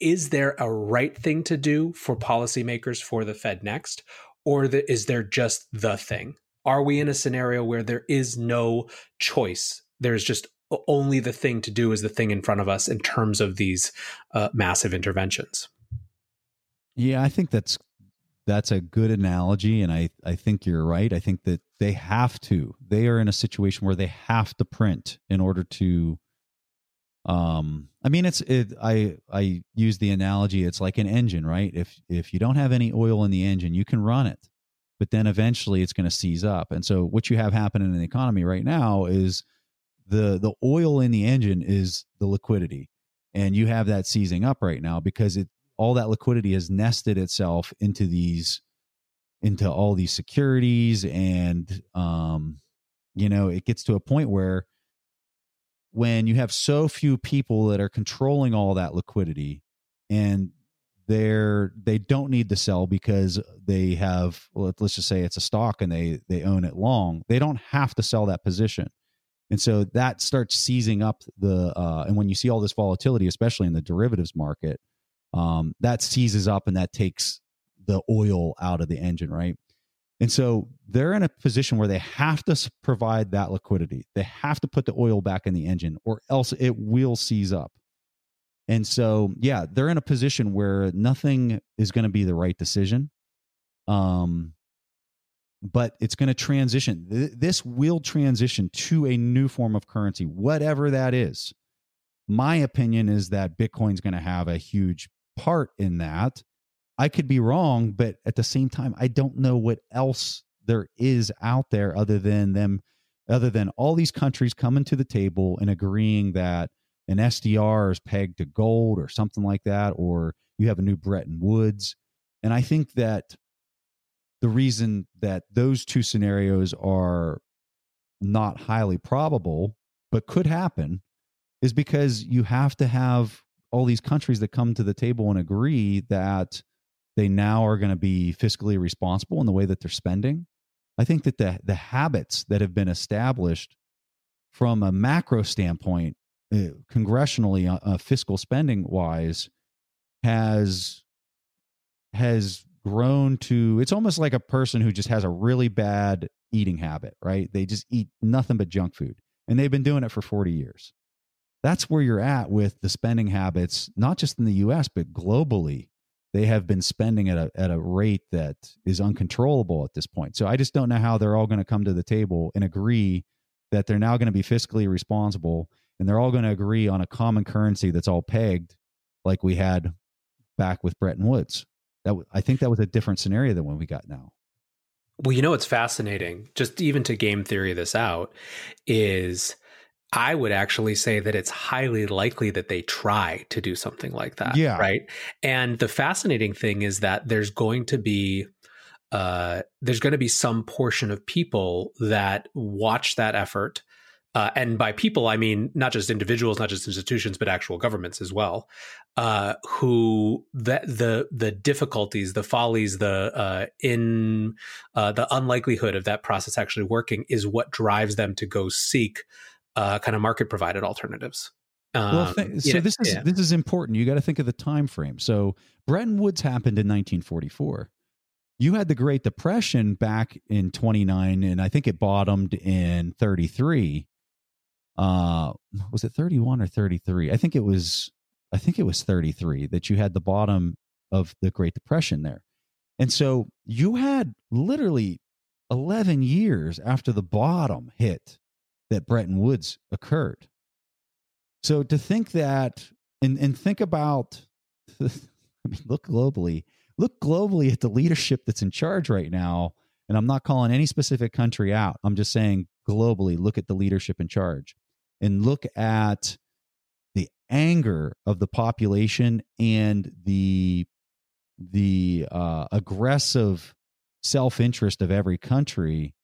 is there a right thing to do for policymakers for the fed next? Or the, is there just the thing? Are we in a scenario where there is no choice? There's just only the thing to do is the thing in front of us in terms of these uh, massive interventions. Yeah i think that's that's a good analogy and i i think you're right. I think that they have to they are in a situation where they have to print in order to um i mean it's it i i use the analogy it's like an engine right? If if you don't have any oil in the engine you can run it but then eventually it's going to seize up. And so what you have happening in the economy right now is the the oil in the engine is the liquidity and you have that seizing up right now because it all that liquidity has nested itself into these into all these securities and um you know it gets to a point where when you have so few people that are controlling all that liquidity and they're they don't need to sell because they have let's just say it's a stock and they they own it long they don't have to sell that position. And so that starts seizing up the uh, and when you see all this volatility especially in the derivatives market um, that seizes up and that takes the oil out of the engine right and so they're in a position where they have to provide that liquidity they have to put the oil back in the engine or else it will seize up and so, yeah, they're in a position where nothing is going to be the right decision. Um, but it's going to transition. This will transition to a new form of currency, whatever that is. My opinion is that Bitcoin's going to have a huge part in that. I could be wrong, but at the same time, I don't know what else there is out there other than them, other than all these countries coming to the table and agreeing that an SDR is pegged to gold or something like that, or you have a new Bretton Woods. And I think that the reason that those two scenarios are not highly probable, but could happen, is because you have to have all these countries that come to the table and agree that they now are going to be fiscally responsible in the way that they're spending. I think that the the habits that have been established from a macro standpoint uh, congressionally, uh, uh, fiscal spending wise, has has grown to it's almost like a person who just has a really bad eating habit, right? They just eat nothing but junk food, and they've been doing it for forty years. That's where you're at with the spending habits, not just in the U.S. but globally. They have been spending at a at a rate that is uncontrollable at this point. So I just don't know how they're all going to come to the table and agree that they're now going to be fiscally responsible and they're all going to agree on a common currency that's all pegged like we had back with Bretton Woods. That I think that was a different scenario than what we got now. Well, you know what's fascinating, just even to game theory this out, is I would actually say that it's highly likely that they try to do something like that. Yeah. Right. And the fascinating thing is that there's going to be uh, there's going to be some portion of people that watch that effort uh, and by people, I mean not just individuals, not just institutions, but actual governments as well, uh, who the, the the difficulties, the follies, the uh, in uh, the unlikelihood of that process actually working is what drives them to go seek uh, kind of market provided alternatives. Um, well, th- so this is yeah. this is important. You got to think of the time frame. So Bretton Woods happened in 1944 you had the Great Depression back in 29, and I think it bottomed in 33 uh was it 31 or 33 i think it was i think it was 33 that you had the bottom of the great depression there and so you had literally 11 years after the bottom hit that Bretton Woods occurred. So to think that and and think about I mean look globally, look globally at the leadership that's in charge right now and I'm not calling any specific country out. I'm just saying globally look at the leadership in charge and look at the anger of the population and the the uh, aggressive self-interest of every country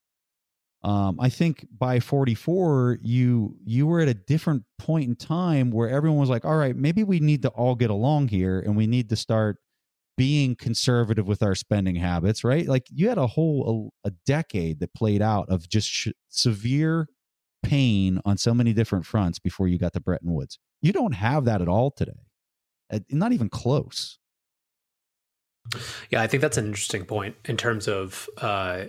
um, i think by 44 you you were at a different point in time where everyone was like all right maybe we need to all get along here and we need to start being conservative with our spending habits right like you had a whole a, a decade that played out of just sh- severe pain on so many different fronts before you got to Bretton Woods. You don't have that at all today, uh, not even close. Yeah, I think that's an interesting point in terms of uh,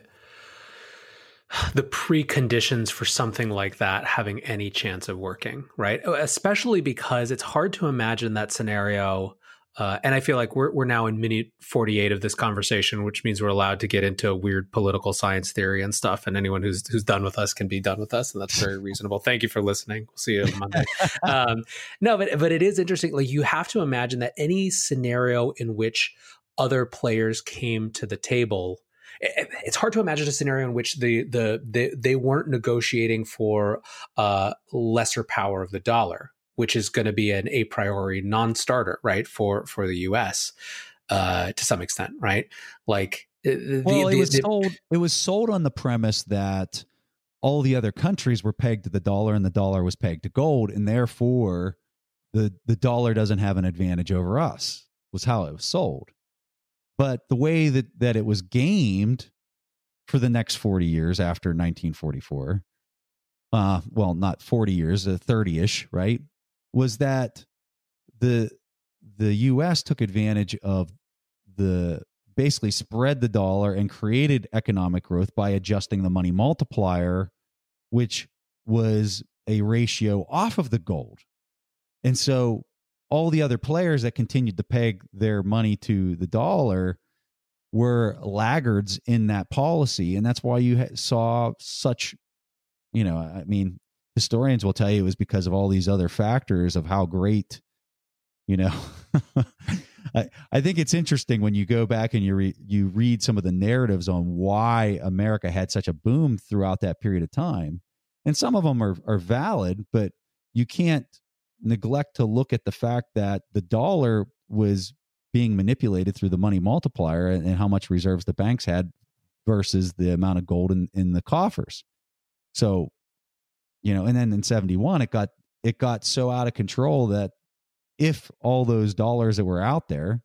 the preconditions for something like that having any chance of working, right? Especially because it's hard to imagine that scenario uh, and I feel like we're we're now in minute forty eight of this conversation, which means we're allowed to get into weird political science theory and stuff. And anyone who's who's done with us can be done with us, and that's very reasonable. Thank you for listening. We'll see you on Monday. um, no, but but it is interesting. Like you have to imagine that any scenario in which other players came to the table it's hard to imagine a scenario in which the the, the they weren't negotiating for uh, lesser power of the dollar which is going to be an a priori non-starter, right, for for the U.S. Uh, to some extent, right? Like, uh, the, well, the, it was the, sold. It was sold on the premise that all the other countries were pegged to the dollar and the dollar was pegged to gold and therefore the the dollar doesn't have an advantage over us was how it was sold but the way that that it was gamed for the next 40 years after 1944 uh well not 40 years uh, 30ish right was that the the US took advantage of the basically spread the dollar and created economic growth by adjusting the money multiplier, which was a ratio off of the gold. And so all the other players that continued to peg their money to the dollar were laggards in that policy. And that's why you saw such, you know, I mean, historians will tell you it was because of all these other factors of how great, you know, I, I think it's interesting when you go back and you re, you read some of the narratives on why America had such a boom throughout that period of time, and some of them are are valid, but you can't neglect to look at the fact that the dollar was being manipulated through the money multiplier and, and how much reserves the banks had versus the amount of gold in, in the coffers. So, you know, and then in 71 it got it got so out of control that if all those dollars that were out there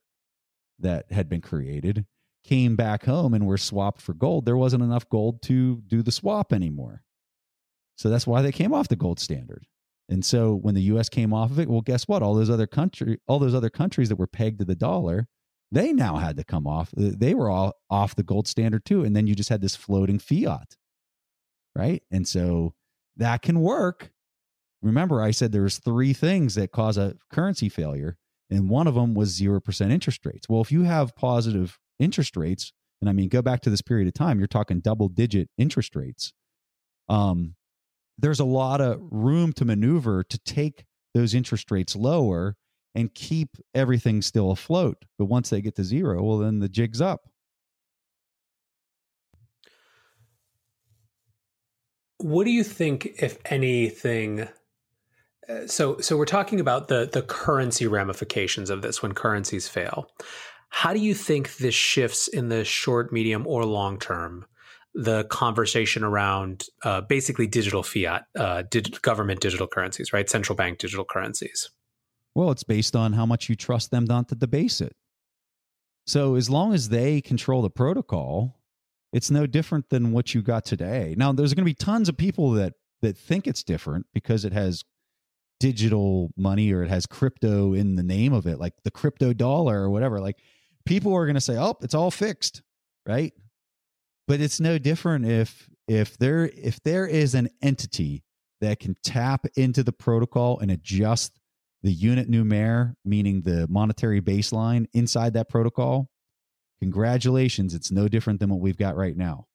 that had been created came back home and were swapped for gold, there wasn't enough gold to do the swap anymore. So that's why they came off the gold standard. And so when the US came off of it, well, guess what? All those other country, all those other countries that were pegged to the dollar, they now had to come off. They were all off the gold standard too. And then you just had this floating fiat. Right. And so that can work remember I said there's three things that cause a currency failure, and one of them was 0% interest rates. Well, if you have positive interest rates, and I mean, go back to this period of time, you're talking double digit interest rates. Um, there's a lot of room to maneuver to take those interest rates lower and keep everything still afloat. But once they get to zero, well, then the jig's up. What do you think, if anything, uh, so so we're talking about the the currency ramifications of this when currencies fail. How do you think this shifts in the short, medium, or long term the conversation around uh, basically digital fiat, uh, dig- government digital currencies, right? Central bank digital currencies. Well, it's based on how much you trust them not to debase it. So as long as they control the protocol, it's no different than what you got today. Now, there's going to be tons of people that that think it's different because it has digital money or it has crypto in the name of it, like the crypto dollar or whatever, like people are going to say, "Oh, it's all fixed," right? But it's no different if if there if there is an entity that can tap into the protocol and adjust the unit numer, meaning the monetary baseline inside that protocol. Congratulations, it's no different than what we've got right now.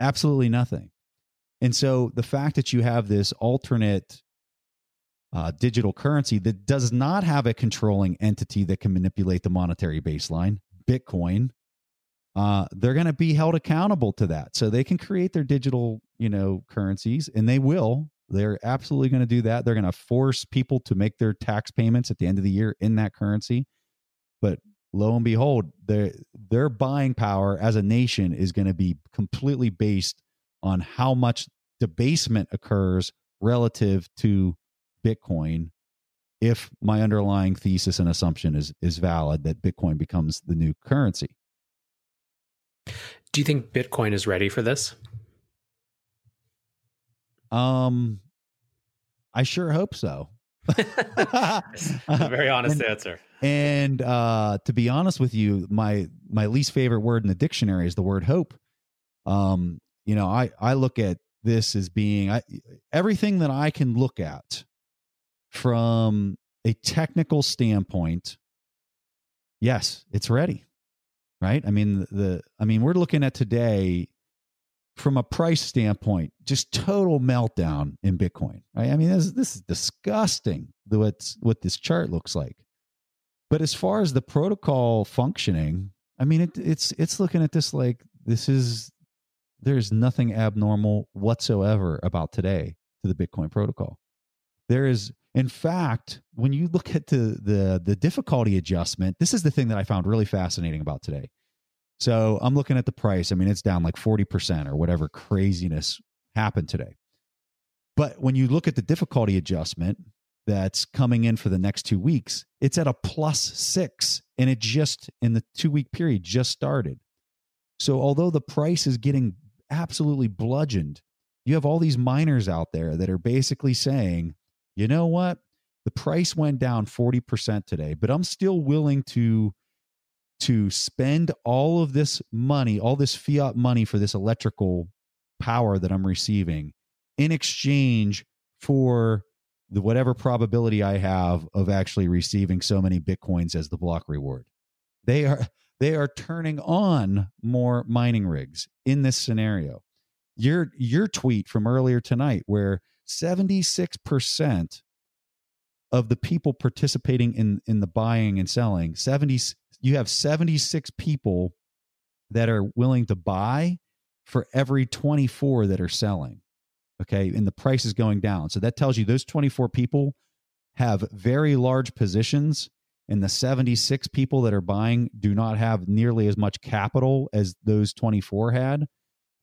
Absolutely nothing. And so the fact that you have this alternate uh, digital currency that does not have a controlling entity that can manipulate the monetary baseline, Bitcoin, uh, they're going to be held accountable to that. So they can create their digital, you know, currencies, and they will. They're absolutely going to do that. They're going to force people to make their tax payments at the end of the year in that currency. But lo and behold, their their buying power as a nation is going to be completely based on how much debasement occurs relative to Bitcoin if my underlying thesis and assumption is is valid that Bitcoin becomes the new currency. Do you think Bitcoin is ready for this? Um I sure hope so. very honest and, answer. And uh to be honest with you, my my least favorite word in the dictionary is the word hope. Um you know, I I look at this as being I, everything that I can look at from a technical standpoint, yes, it's ready. Right? I mean the I mean we're looking at today from a price standpoint, just total meltdown in Bitcoin. Right? I mean this this is disgusting what what this chart looks like. But as far as the protocol functioning, I mean it, it's it's looking at this like this is there's nothing abnormal whatsoever about today to the Bitcoin protocol. There is in fact, when you look at the, the the difficulty adjustment, this is the thing that I found really fascinating about today. So I'm looking at the price. I mean, it's down like 40% or whatever craziness happened today. But when you look at the difficulty adjustment that's coming in for the next two weeks, it's at a plus six, and it just in the two week period just started. So although the price is getting absolutely bludgeoned, you have all these miners out there that are basically saying, you know what? The price went down 40% today, but I'm still willing to to spend all of this money, all this fiat money for this electrical power that I'm receiving in exchange for the whatever probability I have of actually receiving so many bitcoins as the block reward. They are they are turning on more mining rigs in this scenario. Your your tweet from earlier tonight where 76% of the people participating in in the buying and selling 70 you have 76 people that are willing to buy for every 24 that are selling okay and the price is going down. So that tells you those 24 people have very large positions and the 76 people that are buying do not have nearly as much capital as those 24 had.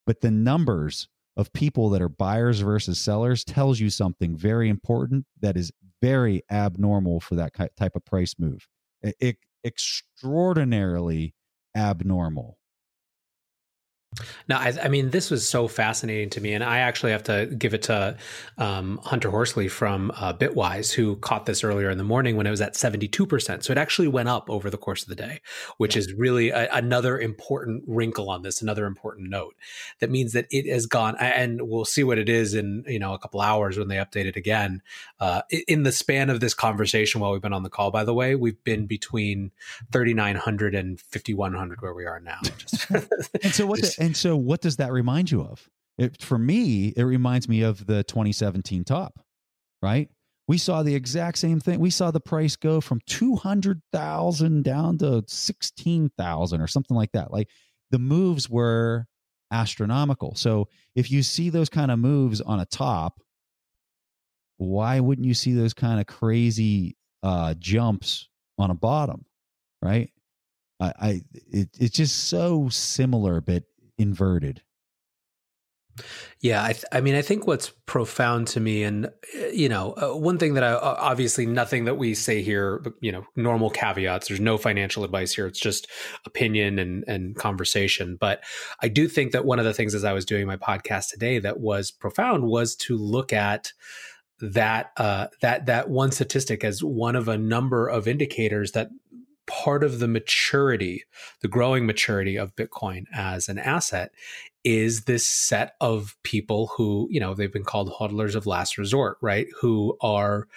But the numbers of people that are buyers versus sellers tells you something very important that is very abnormal for that type of price move. It, extraordinarily abnormal no, I, I, mean, this was so fascinating to me. And I actually have to give it to um, Hunter Horsley from uh, Bitwise, who caught this earlier in the morning when it was at 72%. So it actually went up over the course of the day, which is really a, another important wrinkle on this, another important note. That means that it has gone, and we'll see what it is in, you know, a couple hours when they update it again. Uh, in the span of this conversation while we've been on the call, by the way, we've been between 3,900 and 5,100 where we are now. and so what the, and so, what does that remind you of? It, for me, it reminds me of the 2017 top, right? We saw the exact same thing. We saw the price go from 200,000 down to 16,000 or something like that. Like the moves were astronomical. So if you see those kind of moves on a top, why wouldn't you see those kind of crazy uh, jumps on a bottom, right? I, I it, it's just so similar, but inverted. Yeah, I, th- I, mean, I think what's profound to me, and you know, uh, one thing that I obviously nothing that we say here, you know, normal caveats. There's no financial advice here. It's just opinion and and conversation. But I do think that one of the things as I was doing my podcast today that was profound was to look at that uh, that that one statistic as one of a number of indicators that part of the maturity, the growing maturity of Bitcoin as an asset is this set of people who, you know, they've been called hodlers of last resort, right? Who are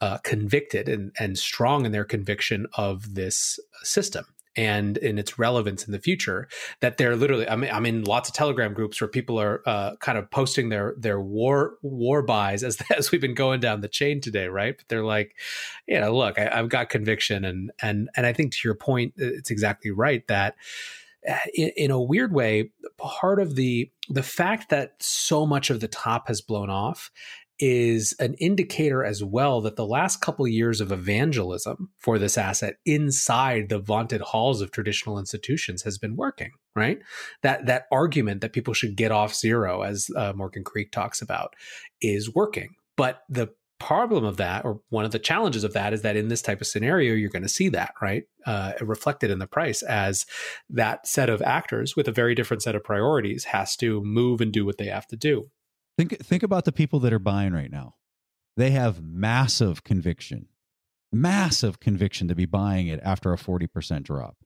uh, convicted and, and strong in their conviction of this system and in its relevance in the future that they're literally I mean I'm in lots of telegram groups where people are uh, kind of posting their their war war buys as as we've been going down the chain today right? But they're like you know look I, I've got conviction. And and and I think to your point it's exactly right that uh, in, in, a weird way, part of the the fact that so much of the top has blown off is an indicator as well that the last couple of years of evangelism for this asset inside the vaunted halls of traditional institutions has been working right? That that argument that people should get off zero as uh, morgan creek talks about is working. But the problem of that or one of the challenges of that is that in this type of scenario you're going to see that right? Uh, reflected in the price as that set of actors with a very different set of priorities has to move and do what they have to do Think think about the people that are buying right now. They have massive conviction. Massive conviction to be buying it after a 40% drop.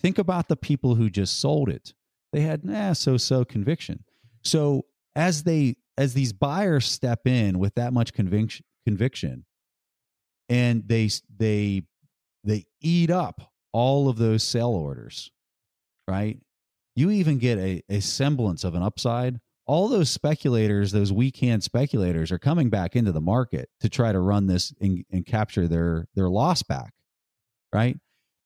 Think about the people who just sold it. They had nah, so-so conviction. So as they as these buyers step in with that much conviction conviction and they they they eat up all of those sell orders, right? You even get a, a semblance of an upside all those speculators, those weak hand speculators, are coming back into the market to try to run this and, and capture their their loss back, right?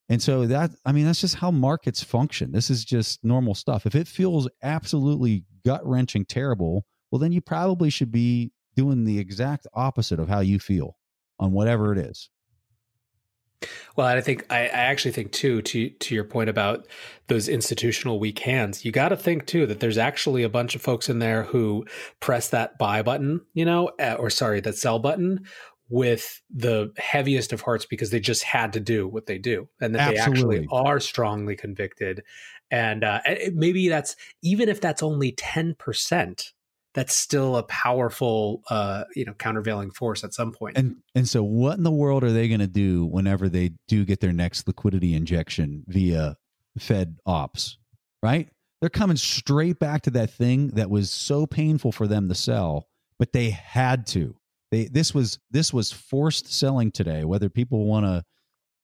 And so that I mean that's just how markets function. This is just normal stuff. If it feels absolutely gut wrenching terrible, well then you probably should be doing the exact opposite of how you feel on whatever it is. Well, I think I, I, actually think too to to your point about those institutional weak hands. You got to think too that there's actually a bunch of folks in there who press that buy button, you know, eh, or sorry, that sell button with the heaviest of hearts because they just had to do what they do, and that Absolutely. they actually are strongly convicted. And uh, maybe that's even if that's only ten percent that's still a powerful uh, you know countervailing force at some point. And and so what in the world are they going to do whenever they do get their next liquidity injection via Fed ops, right? They're coming straight back to that thing that was so painful for them to sell, but they had to. They this was this was forced selling today, whether people want to,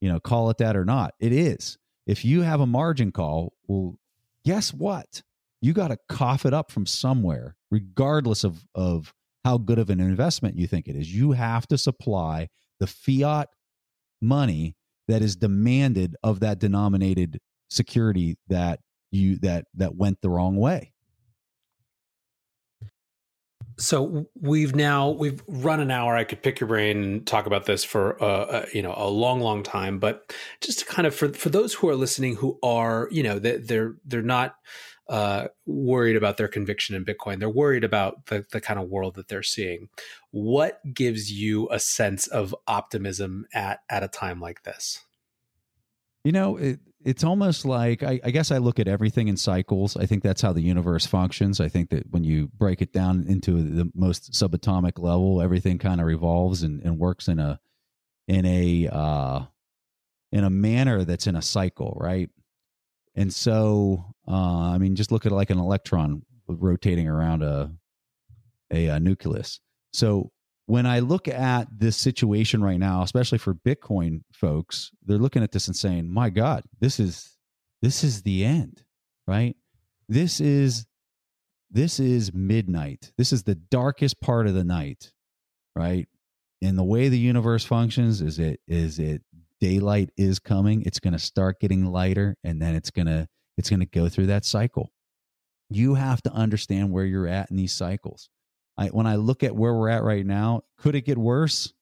you know, call it that or not. It is. If you have a margin call, well, guess what? You got to cough it up from somewhere, regardless of, of how good of an investment you think it is. You have to supply the fiat money that is demanded of that denominated security that you that that went the wrong way so we've now we've run an hour i could pick your brain and talk about this for uh, uh, you know a long long time but just to kind of for for those who are listening who are you know they, they're they're not uh, worried about their conviction in Bitcoin. They're worried about the, the kind of world that they're seeing. What gives you a sense of optimism at, at a time like this? You know, it, it's almost like I, I, guess I look at everything in cycles. I think that's how the universe functions. I think that when you break it down into the most subatomic level, everything kind of revolves and, and works in a in a uh, in a manner that's in a cycle, right? And so, uh, I mean, just look at like an electron rotating around a, a, a nucleus. So when I look at this situation right now, especially for Bitcoin folks, they're looking at this and saying, "My God, this is this is the end, right? This is this is midnight. This is the darkest part of the night, right? And the way the universe functions is it is it daylight is coming it's going to start getting lighter and then it's going to it's going to go through that cycle. You have to understand where you're at in these cycles. I, when i look at where we're at right now could it get worse?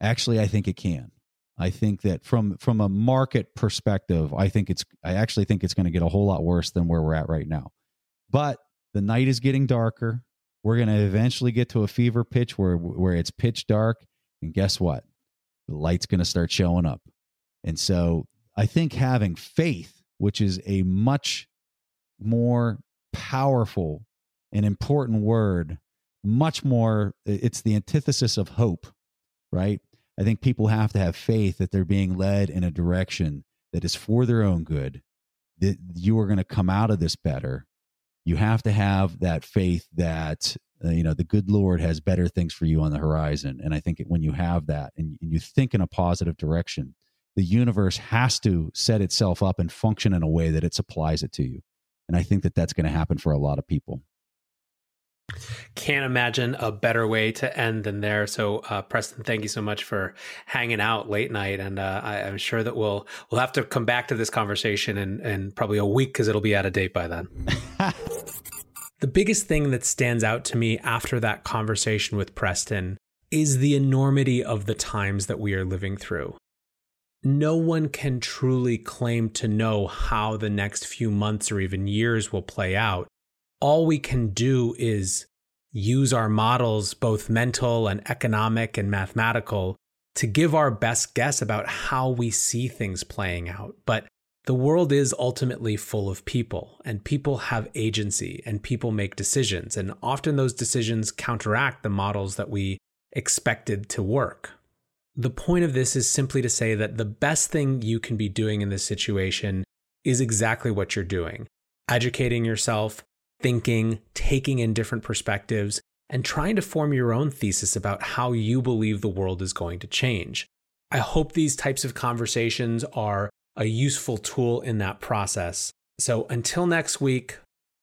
Actually i think it can. I think that from from a market perspective i think it's i actually think it's going to get a whole lot worse than where we're at right now. But the night is getting darker. We're going to eventually get to a fever pitch where where it's pitch dark and guess what? The light's going to start showing up. And so I think having faith, which is a much more powerful and important word, much more, it's the antithesis of hope, right? I think people have to have faith that they're being led in a direction that is for their own good, that you are going to come out of this better. You have to have that faith that uh, you know the good lord has better things for you on the horizon and i think when you have that and, and you think in a positive direction the universe has to set itself up and function in a way that it supplies it to you and i think that that's going to happen for a lot of people can't imagine a better way to end than there. So, uh, Preston, thank you so much for hanging out late night, and uh, I, am sure that we'll we'll have to come back to this conversation in, in probably a week because it'll be out of date by then. The biggest thing that stands out to me after that conversation with Preston is the enormity of the times that we are living through. No one can truly claim to know how the next few months or even years will play out. All we can do is use our models, both mental and economic and mathematical, to give our best guess about how we see things playing out. But the world is ultimately full of people, and people have agency, and people make decisions, and often those decisions counteract the models that we expected to work. The point of this is simply to say that the best thing you can be doing in this situation is exactly what you're doing educating yourself, thinking, taking in different perspectives, and trying to form your own thesis about how you believe the world is going to change. I hope these types of conversations are a useful tool in that process. So until next week,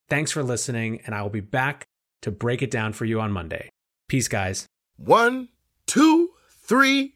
thanks for listening, and I will be back to break it down for you on Monday. Peace, guys. One, two, three,